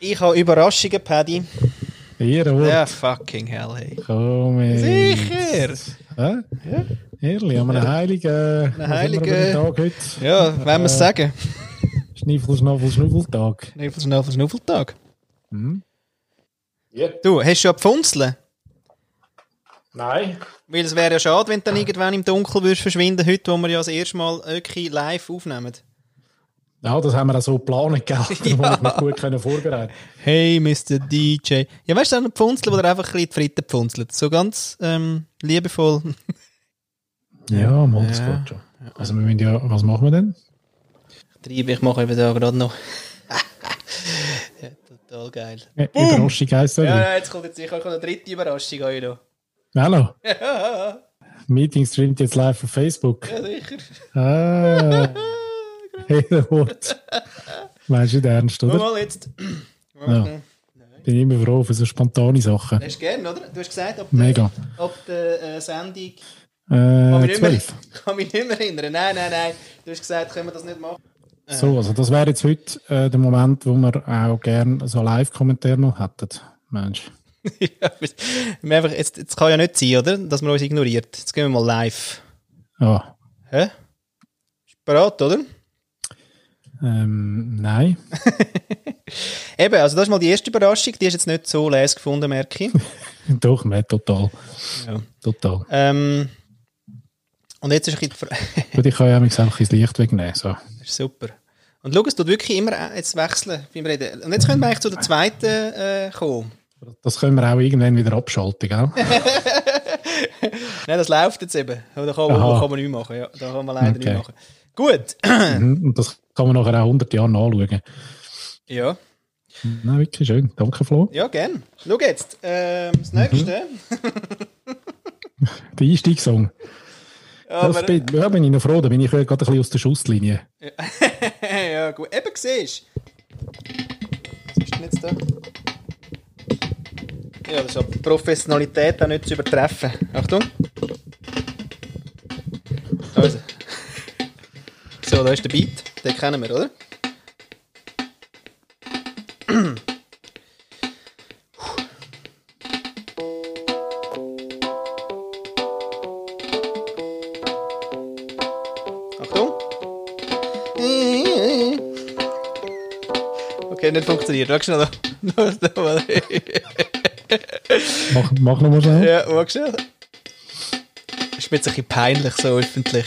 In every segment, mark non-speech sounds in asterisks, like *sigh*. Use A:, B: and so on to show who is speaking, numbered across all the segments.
A: Ich habe Überraschungen, Paddy.
B: Ehrenwort.
A: Ja, fucking hell, hey.
B: Komm jetzt.
A: Sicher.
B: Hä?
A: Ja.
B: Ehrlich, haben wir einen heiligen, einen
A: heiligen-
B: Tag heute.
A: Ja, wenn wir es sagen.
B: Schniffel, Schnaffel, Schnuffeltag.
A: Schnuffel, Schnuffel, Schnuffeltag.
B: Hm?
A: Du, hast du schon Pfunzeln?
B: Nein.
A: Weil es wäre ja schade, wenn du dann irgendwann im Dunkeln würdest verschwinden, heute, wo wir ja das erste Mal Öki live aufnehmen.
B: Ja, das haben wir auch so geplant, gell? Da muss ich mich gut können vorbereiten.
A: Hey, Mr. DJ. Ja, weißt du, einen Pfunzel, wo der einfach ein bisschen die Fritten pfunzelt. So ganz ähm, liebevoll. *laughs*
B: Ja, mal, das
A: Ja.
B: geht schon. Also, wir müssen ja, was machen wir denn?
A: Treibe, ich mache eben da gerade noch. *laughs* ja, total geil.
B: Äh, Überraschung heisst das.
A: Ja,
B: Ja,
A: ja, jetzt kommt jetzt sicher noch eine dritte Überraschung an. Ja,
B: Hallo.
A: ja *laughs*
B: Meeting streamt jetzt live auf Facebook.
A: sicher.
B: Ah. Ehrenwort. Meinst du nicht ernst, oder?
A: mal jetzt.
B: Ja. Bin immer froh für so spontane Sachen.
A: Hast du gern, oder? Du hast gesagt, ob
B: Mega.
A: der, ob der äh, Sendung. Kann
B: Äh,
A: mich, nicht mehr, *laughs* kann mich nicht mehr erinnern. Nein, nein, nein. Du hast gesagt, können wir das nicht machen.
B: So, also das wäre jetzt heute äh, der Moment, wo wir auch gerne so Live-Kommentare noch hätten. Mensch. *laughs*
A: ja, wir einfach, jetzt, jetzt kann ja nicht sein, oder? Dass man uns ignoriert. Jetzt gehen wir mal live.
B: Ja.
A: Hä? Ist bereit, oder?
B: Ähm, nein. *laughs*
A: Eben, also das ist mal die erste Überraschung. Die ist jetzt nicht so les gefunden, merke ich. *laughs*
B: Doch, mehr total.
A: Ja.
B: Total.
A: ähm, und jetzt ist ein bisschen die Frage. *laughs*
B: Gut, ich kann ja einfach ins Licht wegnehmen. So.
A: Super. Und schau, es tut wirklich immer äh, jetzt wechseln beim Reden. Und jetzt können wir eigentlich zu der zweiten äh, kommen.
B: Das können wir auch irgendwann wieder abschalten, gell?
A: Nein, das läuft jetzt eben. Da kann, man- kann man nicht machen. Ja, da kann man leider
B: Okay.
A: nicht machen. Gut.
B: Mhm, Und das kann man nachher auch 100 Jahre nachschauen.
A: ja,
B: Nein, wirklich schön. Danke, Flo.
A: ja, gern. Schau jetzt. Ähm, das nächste.
B: Der Einstiegssong. Das
A: Aber,
B: bin, ja, bin ich noch froh. Da bin ich gerade ein bisschen aus der Schusslinie. *laughs*
A: ja, gut. Eben, siehst du. Was ist denn jetzt da? Ja, das ist aber Professionalität auch nicht zu übertreffen. Achtung. Also. So, da ist der Beat. Den kennen wir, oder? Achtung. Okay, nicht funktioniert. Schau schnell mal.
B: Mach, mach noch mal schnell.
A: Ja, schau schnell. Ist mir jetzt ein bisschen peinlich, so öffentlich.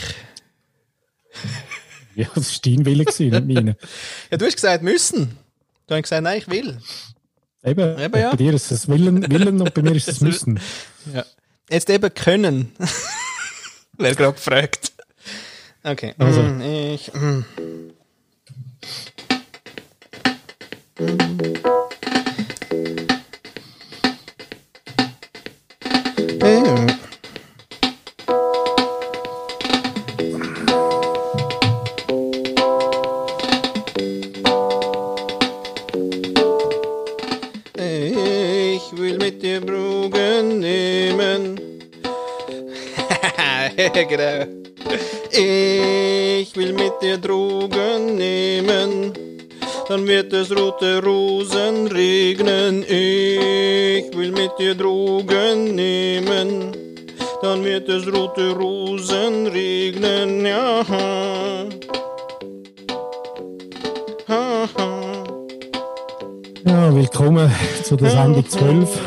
A: *laughs*
B: Ja, das war dein Wille, gewesen, nicht meine. *laughs*
A: Ja, du hast gesagt, müssen. Du hast gesagt, nein, ich will.
B: Eben,
A: Eben, ja.
B: bei dir ist es Willen, Willen und bei mir ist es *laughs* Müssen.
A: Ja. Jetzt eben können. Wer gerade gefragt. Okay.
B: Also.
A: Mm, Ich. Mm. Es rote Rosen regnen. Ich will mit dir Drogen nehmen. Dann wird es rote Rosen regnen. Ja. Ha, ha.
B: Ja, willkommen zu der Sendung 12.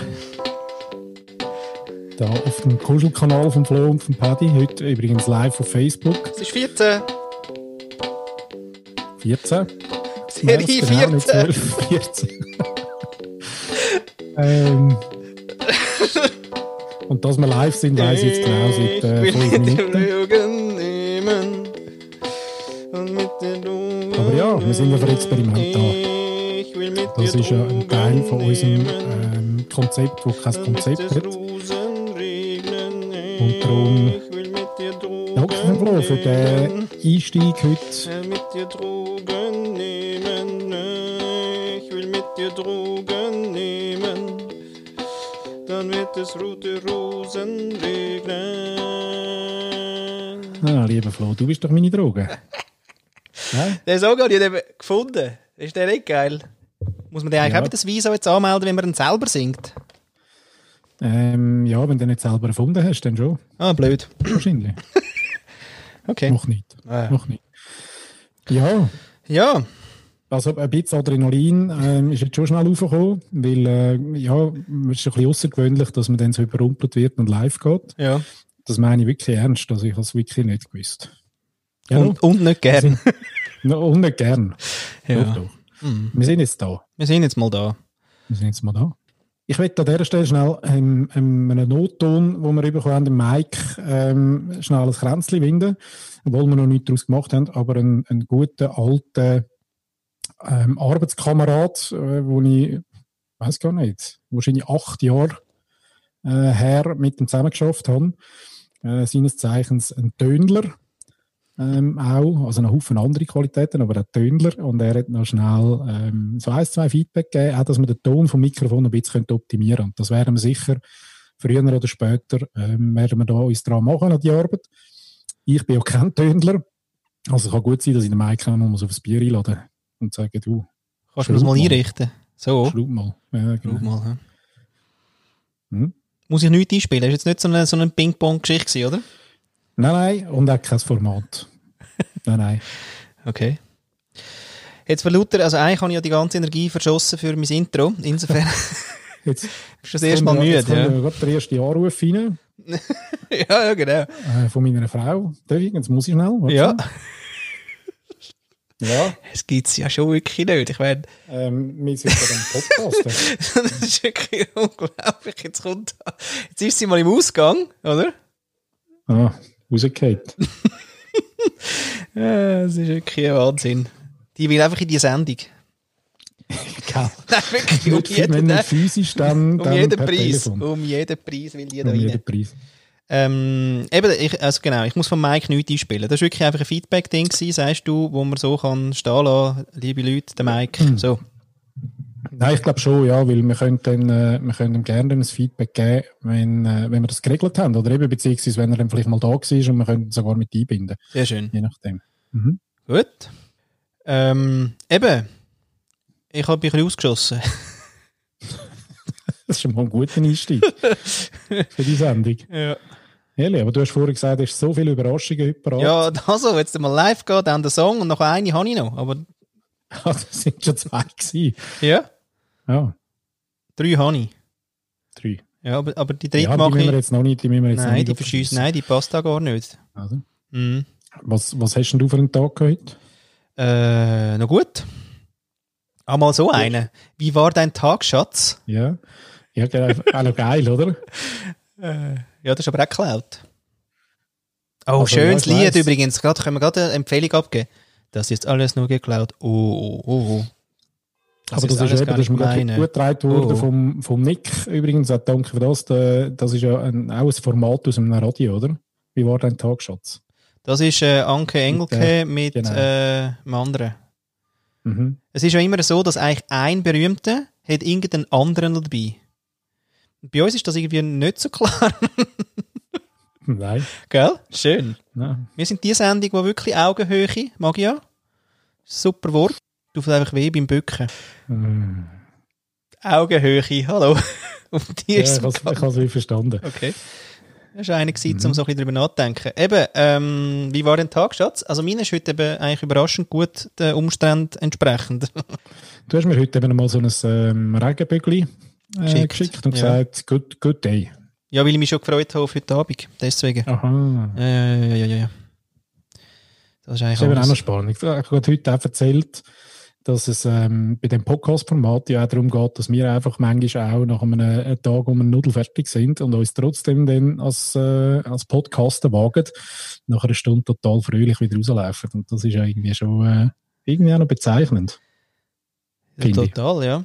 B: Da auf dem Kuschelkanal von Flo und von Paddy. Heute übrigens live auf Facebook.
A: Es ist 14.
B: 14.
A: Serie
B: Ja, genau, nicht
A: 14.
B: 12, 14. ähm, und dass wir live sind, weiss ich jetzt genau seit äh,
A: Ich will
B: 5
A: mit dir
B: Minuten.
A: Drogen nehmen. Und mit dir Drogen
B: Aber ja, wir sind ja für Experiment da. Das ist ja ein Teil von unserem ähm, Konzept, das kein Konzept hat. Und darum-
A: Ich will mit dir Drogen
B: Danke, Flo, für den Einstieg heute.
A: Dir Drogen nehmen. Dann wird es rote Rosen regnen.
B: Ah, lieber Flo, du bist doch meine Droge. *laughs*
A: Den Song habe ich eben gefunden. Ist der nicht geil? Muss man den eigentlich
B: Ja.
A: auch bei das Visa jetzt anmelden, wenn man dann selber singt?
B: Ähm, ja, wenn du den nicht selber erfunden hast, dann schon.
A: Ah, blöd.
B: Wahrscheinlich. *laughs*
A: Okay.
B: Noch nicht.
A: Ah.
B: Noch nicht. Ja,
A: Ja,
B: also ein bisschen Adrenalin ähm, ist jetzt schon schnell aufgekommen, weil äh, ja, es ist ein bisschen außergewöhnlich, dass man dann so überrumpelt wird und live geht.
A: ja.
B: Das meine ich wirklich ernst, also ich habe es wirklich nicht gewusst. Ja,
A: Und, und nicht gern.
B: no, und nicht gern.
A: Ja.
B: Doch, doch.
A: Mhm.
B: Wir sind jetzt da.
A: Wir sind jetzt mal da.
B: Wir sind jetzt mal da. Ich möchte an dieser Stelle schnell ähm, ähm, einen Notton, den wir bekommen haben, dem Mike, ähm, schnell ein Kränzchen winden, obwohl wir noch nichts daraus gemacht haben, aber einen, einen guten, alten ähm, Arbeitskamerad, äh, wo ich, weiß gar nicht, wahrscheinlich acht Jahre äh, her mit dem zusammengeschafft habe, äh, seines Zeichens ein Tönler, ähm, auch, also noch Haufen andere Qualitäten, aber ein Tönler. Und er hat noch schnell ähm, so ein, zwei Feedback gegeben, auch dass wir den Ton vom Mikrofon ein bisschen optimieren können. Und das werden wir sicher früher oder später, ähm, werden wir da uns dran machen an die Arbeit. Ich bin auch kein Tönler. Also kann gut sein, dass ich den Mike auch noch so aufs Bier einladen und sagen, du,
A: Kannst du das mal
B: mal.
A: einrichten? So.
B: schraub mal. Ja, genau.
A: mal. hä?
B: Hm?
A: Muss ich nichts einspielen? Das war jetzt nicht so eine, so eine Ping-Pong-Geschichte, oder?
B: Nein, nein, und auch kein Format. *laughs* nein, nein.
A: Okay. Jetzt für Luther, also eigentlich habe ich ja die ganze Energie verschossen für mein Intro. Insofern *laughs*
B: Jetzt *laughs*
A: bist du das erste Mal
B: kommt ja-
A: müde.
B: Jetzt kommt
A: Ja.
B: ja gerade der erste Anruf rein.
A: ja, ja, genau.
B: äh, von meiner Frau. Darf ich? Jetzt muss ich schnell.
A: Ja.
B: Ja,
A: es gibt es ja schon wirklich nicht. Ich meine,
B: ähm, wir sind bei dem Podcast. *laughs*
A: das ist wirklich unglaublich. Jetzt kommt. Jetzt ist sie mal im Ausgang, oder?
B: ah, rausgefallen.
A: Ja, das ist wirklich ein Wahnsinn. Die will einfach in die Sendung.
B: Gell. *laughs*
A: Nein, wirklich. Um jeden,
B: wenn physisch, dann,
A: um
B: dann
A: jeden Preis.
B: Telefon.
A: Um jeden Preis will die da
B: Um
A: rein.
B: jeden Preis.
A: Ähm, eben, ich, also genau, ich muss von Mike nichts einspielen. Das war wirklich einfach ein Feedback-Ding, sagst du, wo man so kann stehen lassen, liebe Leute, der Mike.
B: Hm.
A: So.
B: Nein, ich glaube schon, ja, weil wir können, dann, äh, wir können ihm gerne ein Feedback geben, wenn, äh, wenn wir das geregelt haben. Oder eben beziehungsweise, wenn er dann vielleicht mal da war und wir können ihn sogar mit einbinden.
A: Sehr schön.
B: Je nachdem. Mhm.
A: Gut. Ähm, eben, ich habe mich ein bisschen ausgeschossen. *laughs*
B: Das ist schon mal ein guter Einstieg für die Sendung. *laughs*
A: ja.
B: Ehrlich, aber du hast vorhin gesagt, du hast so viele Überraschungen heute parat.
A: ja, also, jetzt mal live gehen, dann der Song und noch eine habe ich noch. Aber *laughs*
B: das sind schon zwei gewesen.
A: ja,
B: Ja,
A: drei habe ich.
B: drei.
A: Ja, aber, aber die dritte
B: Ja, die
A: mache
B: müssen
A: ich.
B: wir jetzt noch nicht, die müssen wir jetzt noch
A: Nein,
B: nicht
A: die verschießen, nein, die passt da gar nicht.
B: Also,
A: Mhm.
B: was, was hast denn du für einen Tag heute?
A: Äh, noch gut. Einmal so eine. Wie war dein Tag, Schatz?
B: Ja, ja genau. auch noch geil, oder?
A: Ja, das ist aber auch geklaut. Oh,
B: Also,
A: schönes
B: ja,
A: Lied
B: weiss.
A: übrigens. Gerade können wir gerade eine Empfehlung abgeben. Das ist jetzt alles nur geklaut. Oh, oh, oh. oh.
B: aber das ist, eben, das ist mir gut getragen worden
A: Oh.
B: vom, vom Nick. Übrigens, auch danke für das. Der- Das ist ja ein, auch ein Format aus einem Radio, oder? Wie war dein Tag, Schatz?
A: Das ist äh, Anke Engelke mit,
B: genau.
A: äh, einem anderen.
B: Mhm.
A: Es ist ja immer so, dass eigentlich ein Berühmter hat irgendeinen anderen noch dabei. Bei uns ist das irgendwie nicht so klar. *laughs*
B: Nein.
A: Gell? Schön.
B: Nein.
A: Wir sind die Sendung, die wirklich Augenhöhe, mag ich ja. Super Wort. Du einfach weh beim Bücken.
B: Mm.
A: Augenhöhe, hallo. *laughs* Um die
B: Ja,
A: ist
B: ich habe es- verstanden.
A: Okay. Das war eine Zeit,
B: Mhm.
A: um so ein bisschen drüber nachzudenken. Eben, ähm, wie war dein Tag, Schatz? Also, meine ist heute eben eigentlich überraschend gut den Umständen entsprechend. *laughs*
B: Du hast mir heute eben mal so ein ähm, Regenbügel äh,
A: Geschickt.
B: geschickt und
A: Ja.
B: gesagt, good, good day.
A: ja, weil ich mich schon gefreut habe auf heute Abend. Deswegen.
B: Aha.
A: Ja, ja, ja, ja, ja. Das ist
B: Das
A: eigentlich
B: ist eben auch noch spannend. Ich habe heute auch erzählt, dass es ähm, bei dem Podcast-Format ja auch darum geht, dass wir einfach manchmal auch nach einem, einem Tag um eine Nudel fertig sind und uns trotzdem dann als, äh, als Podcaster wagen, nach einer Stunde total fröhlich wieder rauslaufen. Und das ist ja irgendwie schon äh, irgendwie auch noch bezeichnend.
A: Ja,
B: finde ich.
A: total, ja.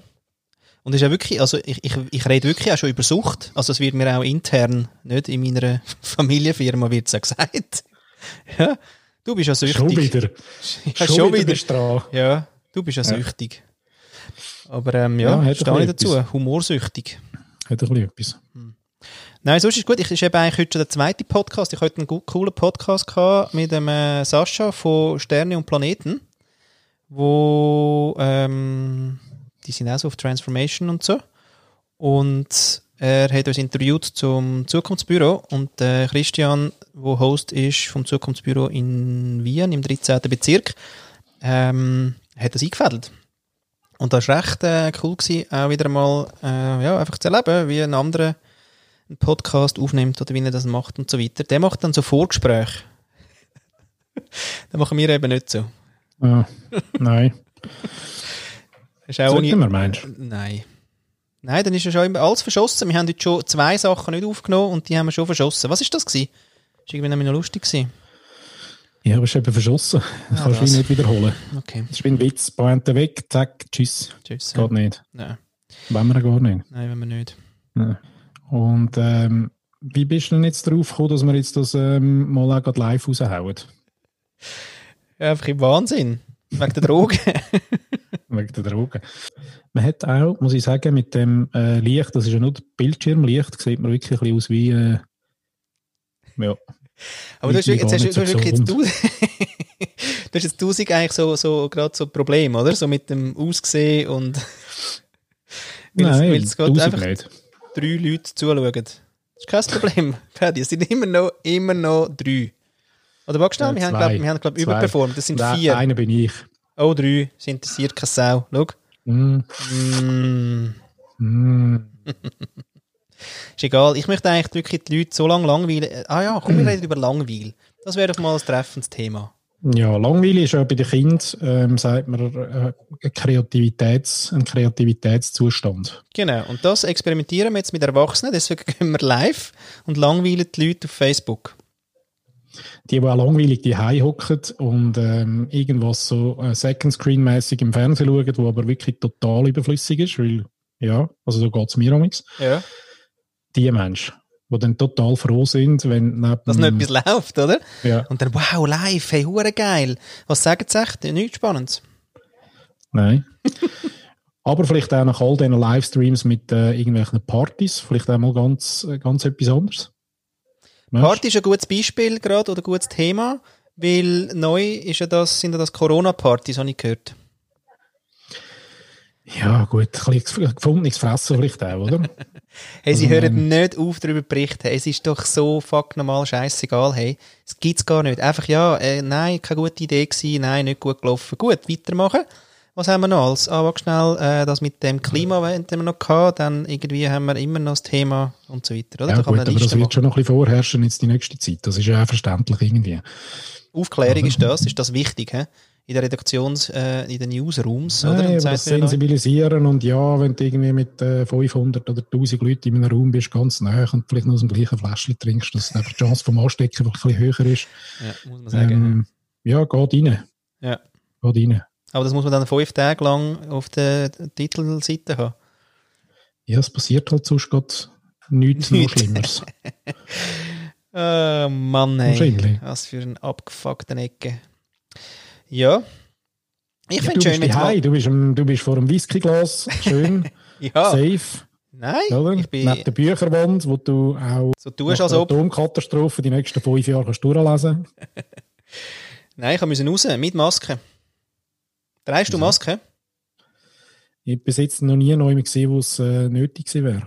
A: Und ist ja wirklich, also ich, ich, ich rede wirklich auch schon über Sucht. Also es wird mir auch intern, nicht in meiner *laughs* Familienfirma wird es auch gesagt. *laughs* ja, du bist ja süchtig.
B: Schon wieder. *laughs*
A: Ja,
B: schon,
A: schon
B: wieder.
A: wieder. Ja, du bist ja
B: Ja.
A: süchtig. Aber ähm, ja,
B: Ja,
A: stehe ich
B: etwas.
A: dazu. Humorsüchtig.
B: Hat ein bisschen etwas.
A: Nein, sonst ist gut. Ich ist eben eigentlich heute schon der zweite Podcast. Ich hatte einen coolen Podcast gehabt mit dem äh, Sascha von Sterne und Planeten, wo ähm, die sind auch so auf Transformation und so. Und er hat uns interviewt zum Zukunftsbüro und äh, Christian, wo Host ist vom Zukunftsbüro in Wien im 13. Bezirk, ähm, hat das eingefädelt. Und das war recht äh, cool gewesen, auch wieder mal äh, ja, einfach zu erleben, wie ein anderer einen Podcast aufnimmt oder wie er das macht und so weiter. Der macht dann so Vorgespräche. *laughs* das machen wir eben nicht so.
B: Ja, nein.
A: Ist auch
B: Sollten
A: ohne,
B: wir, meinst du?
A: Nein. Nein, dann ist ja schon immer alles verschossen. Wir haben heute schon zwei Sachen nicht aufgenommen und die haben wir schon verschossen. Was ist das gewesen? Ist irgendwie noch lustig gewesen.
B: Ja, aber es ist eben verschossen. Das
A: Ah,
B: kannst du
A: das.
B: nicht wiederholen.
A: Okay,
B: Das ist wie ein Witz. Pointe weg, zack, tschüss.
A: tschüss.
B: Geht nicht.
A: Nein,
B: Wollen wir gar nicht.
A: nein, wenn wir nicht.
B: Und ähm, wie bist du denn jetzt drauf gekommen, dass wir jetzt das ähm, mal auch gerade live raushauen?
A: Ja, einfach im Wahnsinn. Wegen der Drogen. *laughs*
B: Wegen der Drogen. Man hat auch, muss ich sagen, mit dem äh, Licht, das ist ja nur das Bildschirmlicht, sieht man wirklich ein bisschen aus wie. Äh, ja.
A: Aber du hast, jetzt hast, du hast wirklich jetzt du, *laughs* du hast jetzt tausend eigentlich so, so gerade so Probleme, oder? So mit dem Aussehen und weil es, weil
B: Nein,
A: es gerade einfach
B: nicht.
A: drei Leute zuschauen. Das ist kein Problem. *laughs* Ferdi, es sind immer noch, immer noch drei. Oder warte schnell,
B: Ja,
A: wir haben,
B: zwei.
A: glaub, wir haben glaub,
B: Zwei.
A: überperformt. Das sind
B: Nein,
A: vier.
B: Einer bin ich.
A: Oh, drei. Das interessiert keine Sau. Schau.
B: Mm,
A: Mm.
B: mm. *laughs*
A: Ist egal. Ich möchte eigentlich wirklich die Leute so lange langweilen. Ah ja, komm, wir reden über Langweil. Das wäre doch mal ein treffendes Thema.
B: Ja, langweilig ist ja bei den Kindern, ähm, sagt man, äh, ein, Kreativitäts-, ein Kreativitätszustand.
A: Genau. Und das experimentieren wir jetzt mit Erwachsenen. Deswegen gehen wir live und langweilen die Leute auf Facebook.
B: Die, die auch langweilig die hocken und ähm, irgendwas so äh, Second Screen-mäßig im Fernsehen schauen, wo aber wirklich total überflüssig ist, weil, ja, also so geht es mir amigs.
A: Ja.
B: Die Menschen, die dann total froh sind, wenn neben,
A: Dass noch etwas läuft, oder?
B: ja,
A: Und dann, wow, live, hey, hure geil. Was sagen sie echt? Nichts Spannendes.
B: nein. *laughs* aber vielleicht auch nach all diesen Livestreams mit äh, irgendwelchen Partys, vielleicht auch mal ganz, äh, ganz etwas anderes.
A: Party ist ein gutes Beispiel gerade oder ein gutes Thema, weil neu ist ja das, sind ja das Corona-Partys, habe ich gehört.
B: Ja, gut, ein bisschen gefundenes Fressen vielleicht auch, oder? *laughs*
A: Hey, sie
B: Also,
A: hören
B: ähm,
A: nicht auf, darüber zu berichten. Es ist doch so fuck normal scheißegal. Hey, es gibt's gar nicht. Einfach, ja, äh, nein, keine gute Idee gewesen, nein, nicht gut gelaufen. Gut, weitermachen. Was haben wir noch? Ah, warte schnell, äh, das mit dem Klima haben wir noch gehabt, dann irgendwie haben wir immer noch das Thema und so weiter, oder?
B: Ja,
A: da
B: gut, aber das wird
A: machen.
B: schon noch ein bisschen vorherrschen jetzt die nächste Zeit. Das ist ja auch verständlich irgendwie.
A: Aufklärung ist das, ist das wichtig, hä? In der Redaktions-, äh, in den Newsrooms, oder?
B: Nein, aber
A: sagt
B: das
A: mir noch-
B: Sensibilisieren und ja, wenn du irgendwie mit äh, 500 oder 1000 Leuten in einem Raum bist, ganz nah und vielleicht noch aus dem gleichen Fläschchen trinkst, dass die Chance vom Anstecken ein bisschen höher ist.
A: Ja, muss man sagen.
B: Ähm, ja, geht rein.
A: Ja.
B: Geht rein.
A: Aber das muss man dann fünf Tage lang auf der Titelseite haben.
B: Ja, es passiert halt sonst gerade nichts noch. *laughs* Schlimmeres.
A: Oh Mann, ey. Was für ein abgefuckten Ecke. Ja. Ich
B: Ja,
A: finde schön,
B: bist daheim, du bist, am- du bist vor einem Whiskyglas, schön, *laughs*
A: Ja,
B: safe,
A: nein,
B: oder?
A: ich bin
B: Neben der Bücherwand, wo du auch
A: so tust, als ob.
B: Atomkatastrophe die nächsten fünf Jahre kannst durchlesen *laughs*
A: Nein, ich musste raus, mit Maske. Drehst du? Maske?
B: Ich habe bis jetzt noch nie neu gesehen, wo es äh, nötig gewesen wäre,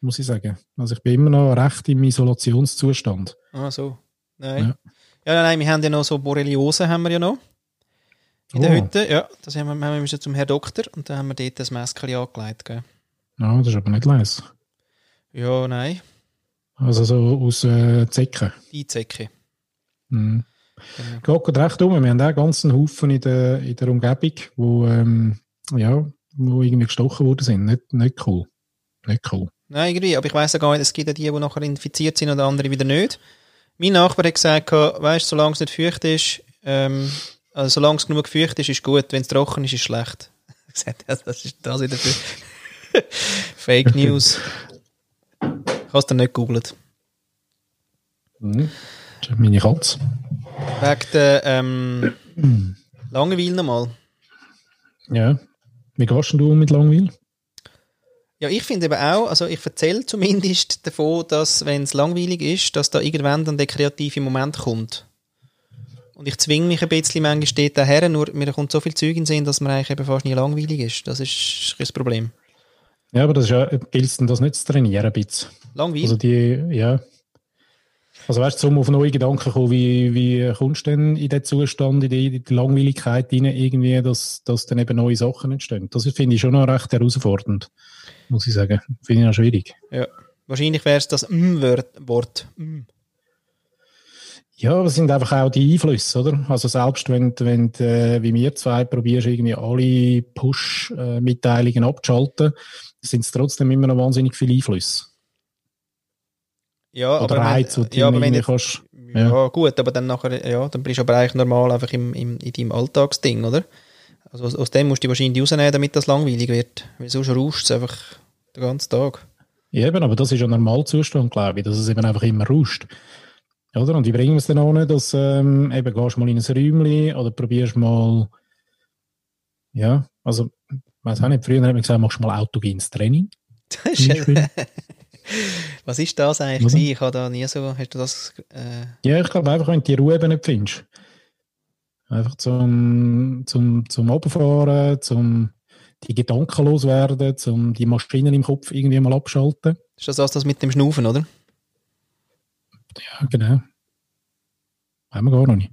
B: muss ich sagen. Also ich bin immer noch recht im Isolationszustand.
A: Ah, so. Nein.
B: Ja.
A: Ja, nein, nein, wir haben ja noch so Borreliose, haben wir ja noch. In der
B: Oh.
A: Hütte, ja. Das haben wir, haben wir müssen zum Herrn Doktor und dann haben wir dort das Maske angelegt. Gell?
B: Ja, das ist aber nicht leise.
A: Ja, nein,
B: Also so aus äh, Zecken.
A: die Zecke.
B: Mhm.
A: Genau.
B: Geht recht um. Wir haben auch einen ganzen Haufen in der, in der Umgebung, wo, ähm, ja, wo irgendwie gestochen worden sind. Nicht, nicht cool. Nicht cool.
A: Nein, irgendwie, aber ich weiss ja gar nicht, es gibt ja die, die nachher infiziert sind und andere wieder nicht. Mein Nachbar hat gesagt, weißt du, solange es nicht feucht ist, ähm, also solange es genug feucht ist, ist gut, wenn es trocken ist, ist schlecht. Ich *laughs* gesagt, das ist das wieder für *laughs* Fake News. Ich habe es dann nicht gegoogelt.
B: Mhm. Das ist meine Katze.
A: Wegen der ähm, Langeweile nochmal.
B: Ja. Wie gehst du mit Langweil?
A: Ja, ich finde eben auch, also ich erzähle zumindest davon, dass, wenn es langweilig ist, dass da irgendwann dann der kreative Moment kommt. Und ich zwinge mich ein bisschen manchmal steht daher, nur mir kommt so viel Zeug in den Sinn, dass man eigentlich eben fast nie langweilig ist. Das ist das Problem.
B: Ja, aber das ist ja, gilt denn das nicht zu trainieren ein bisschen?
A: Langweilig?
B: Also die, ja. Also weißt du, um auf neue Gedanken kommen, wie, wie kommst du denn in den Zustand, in die, in die Langweiligkeit rein, irgendwie, dass, dass dann eben neue Sachen entstehen? Das finde ich schon noch recht herausfordernd, muss ich sagen. Finde ich noch schwierig.
A: ja. Wahrscheinlich wäre es das M-Wort. Mm.
B: Ja, aber es sind einfach auch die Einflüsse, oder? Also selbst wenn, du- wenn äh, wie wir zwei probierst, irgendwie alle Push-Mitteilungen abzuschalten, sind es trotzdem immer noch wahnsinnig viele Einflüsse.
A: Ja,
B: Oder
A: aber,
B: Reize,
A: wenn, ja,
B: du
A: aber wenn jetzt,
B: kannst,
A: ja.
B: ja.
A: gut, aber dann nachher, ja, dann bist du aber eigentlich normal einfach im, im, in deinem Alltagsding, oder? Also aus, aus dem musst du wahrscheinlich rausnehmen, damit das langweilig wird. Weil sonst rauscht es einfach den ganzen Tag.
B: Ja, eben, aber das ist ein Normalzustand, glaube ich, dass es eben einfach immer rauscht. Oder? Und wie bringen wir es dann an, dass ähm, eben gehst mal in ein Räumchen oder probierst mal, ja, also, ich weiß auch nicht, früher hat man gesagt, machst du mal autogenes Training. *laughs*
A: Das ist. Was ist das eigentlich?
B: Was?
A: Ich habe da nie so, hast du das, äh,
B: Ja, ich glaube einfach, wenn du die Ruhe eben nicht findest. Einfach zum, zum, zum Oberfahren, zum die Gedanken loswerden, zum die Maschinen im Kopf irgendwie mal abschalten.
A: ist das das, das mit dem Schnaufen, oder?
B: Ja, genau. Haben wir gar noch nicht.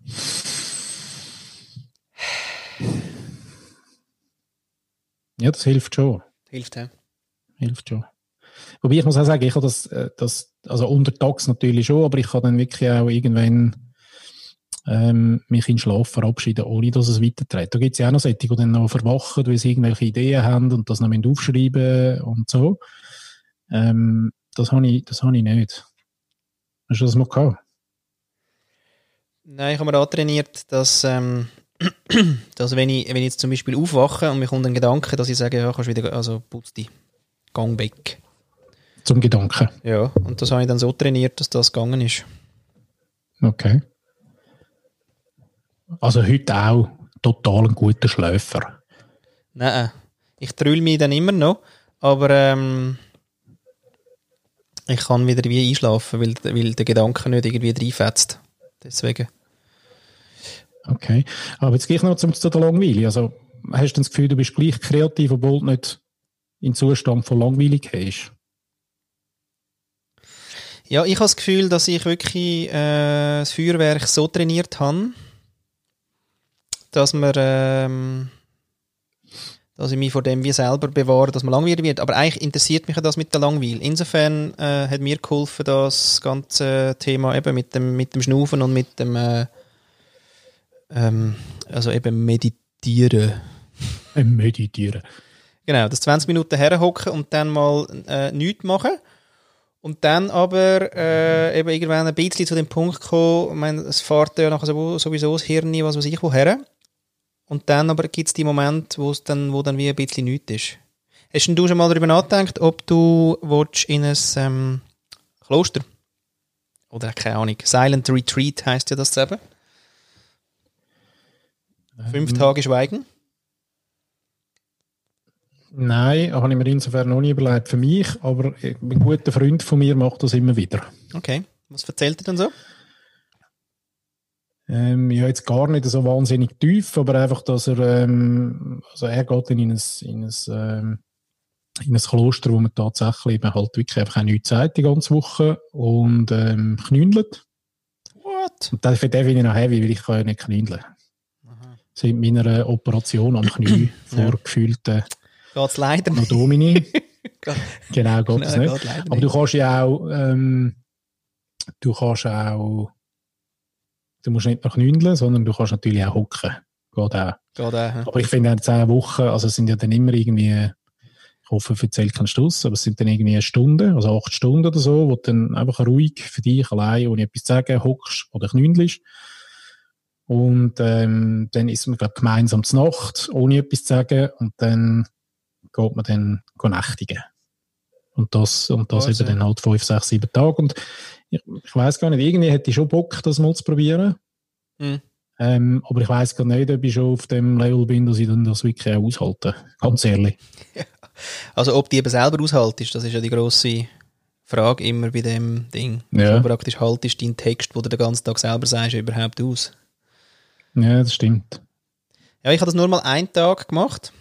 B: Ja, das hilft schon.
A: Hilft, ja.
B: Hilft schon. Wobei ich muss auch sagen, ich habe das, äh, das also untertags natürlich schon, aber ich kann dann wirklich auch irgendwann ähm, mich in Schlaf verabschieden, ohne dass es weiterträgt. Da gibt es ja auch noch solche, die dann noch verwachen, weil sie irgendwelche Ideen haben und das noch aufschreiben und so. Ähm, das habe ich, das habe ich nicht. Hast du das mal gehabt?
A: Nein, ich habe mir antrainiert, dass, ähm, *clears throat* dass wenn, ich, wenn ich jetzt zum Beispiel aufwache und mir kommt ein Gedanke, dass ich sage, ja, kannst wieder, also putz dich, gang weg.
B: Zum Gedanken.
A: Ja, und das habe ich dann so trainiert, dass das gegangen ist.
B: Okay. Also heute auch total ein guter Schläfer.
A: Nein, ich trüll mich dann immer noch, aber ähm, ich kann wieder wie einschlafen, weil, weil der Gedanke nicht irgendwie reinfetzt. Deswegen.
B: Okay. Aber jetzt gehe ich noch zum, zu der Langweile. Also hast du das Gefühl, du bist gleich kreativ, obwohl du nicht in Zustand von Langweile gehst?
A: Ja, ich habe das Gefühl, dass ich wirklich äh, das Feuerwerk so trainiert habe, dass man ähm, dass ich mich vor dem wie selber bewahre, dass man langweilig wird. Aber eigentlich interessiert mich ja das mit der Langweil. Insofern äh, hat mir geholfen, das ganze Thema eben mit dem, mit dem Schnaufen und mit dem äh, ähm, also eben Meditieren.
B: Meditieren.
A: Genau, das 20 Minuten herhocken und dann mal äh, nichts machen. Und dann aber äh, eben irgendwann ein bisschen zu dem Punkt kommen, ich meine, es fährt ja nachher so- sowieso das Hirn, was weiß ich, woher. Und dann aber gibt es die Momente, wo es dann, wo dann wie ein bisschen nichts ist. Hast denn du schon mal darüber nachgedacht, ob du willst in ein ähm, Kloster oder keine Ahnung, Silent Retreat heißt ja das eben. Fünf Tage Schweigen.
B: Nein, habe ich mir insofern noch nie überlegt für mich, aber ein guter Freund von mir macht das immer wieder.
A: Okay. Was erzählt er denn so?
B: Ähm, ja, jetzt gar nicht so wahnsinnig tief, aber einfach, dass er, ähm, also er geht in ein, in ein, ähm, in ein Kloster, wo man tatsächlich eben halt wirklich einfach auch nichts sagt die ganze Woche und ähm, knündelt.
A: What?
B: Und das, für den finde ich noch heavy, weil ich kann ja nicht knündeln. Seit meiner Operation am Knie vor gefühlten
A: Geht's leider nicht.
B: Nodomini. *laughs*
A: Geht-
B: genau, geht
A: Nein,
B: nicht.
A: geht
B: Aber
A: nicht.
B: du kannst ja auch, ähm, du kannst auch, du musst nicht noch knündeln, sondern du kannst natürlich auch hocken. Geht auch.
A: Geht auch, ja.
B: Aber ich finde, zehn Wochen, also es sind ja dann immer irgendwie, ich hoffe, ich erzähle keinen Schluss, aber es sind dann irgendwie eine Stunde, also acht Stunden oder so, wo du dann einfach ruhig für dich allein, ohne etwas zu sagen, hockst oder knündelst. Und ähm, dann ist man, glaube gemeinsam zur Nacht, ohne etwas zu sagen, und dann geht man dann nächtigen. Und das, und das
A: Also.
B: eben dann halt fünf, sechs, sieben Tage. Und ich, ich weiß gar nicht, irgendwie hätte ich schon Bock, das mal zu probieren.
A: Mhm.
B: Ähm, aber ich weiß gar nicht, ob ich schon auf dem Level bin, dass ich dann das wirklich auch aushalte. Ganz ehrlich. *laughs*
A: Also ob die eben selber aushaltest, das ist ja die grosse Frage immer bei dem Ding.
B: Ja.
A: Also praktisch haltest deinen Text, wo du den ganzen Tag selber sagst, überhaupt aus.
B: Ja, das stimmt.
A: Ja, ich habe das nur mal einen Tag gemacht.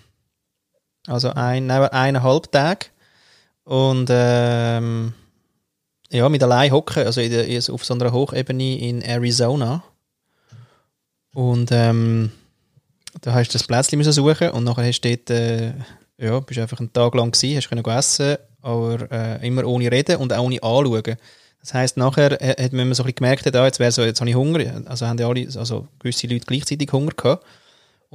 A: Also ein, nein, eineinhalb Tage. Und ähm, ja, mit allein hocken, also in der, auf so einer Hochebene in Arizona. Und ähm, da hast du das Plätzchen müssen suchen und nachher hast du dort, äh, ja, bist einfach einen Tag lang gewesen, hast können essen, aber äh, immer ohne reden und auch ohne anschauen. Das heisst, nachher äh, hat man so ein bisschen gemerkt, ah, jetzt, so, jetzt habe ich Hunger, also haben ja alle, also gewisse Leute gleichzeitig Hunger gehabt.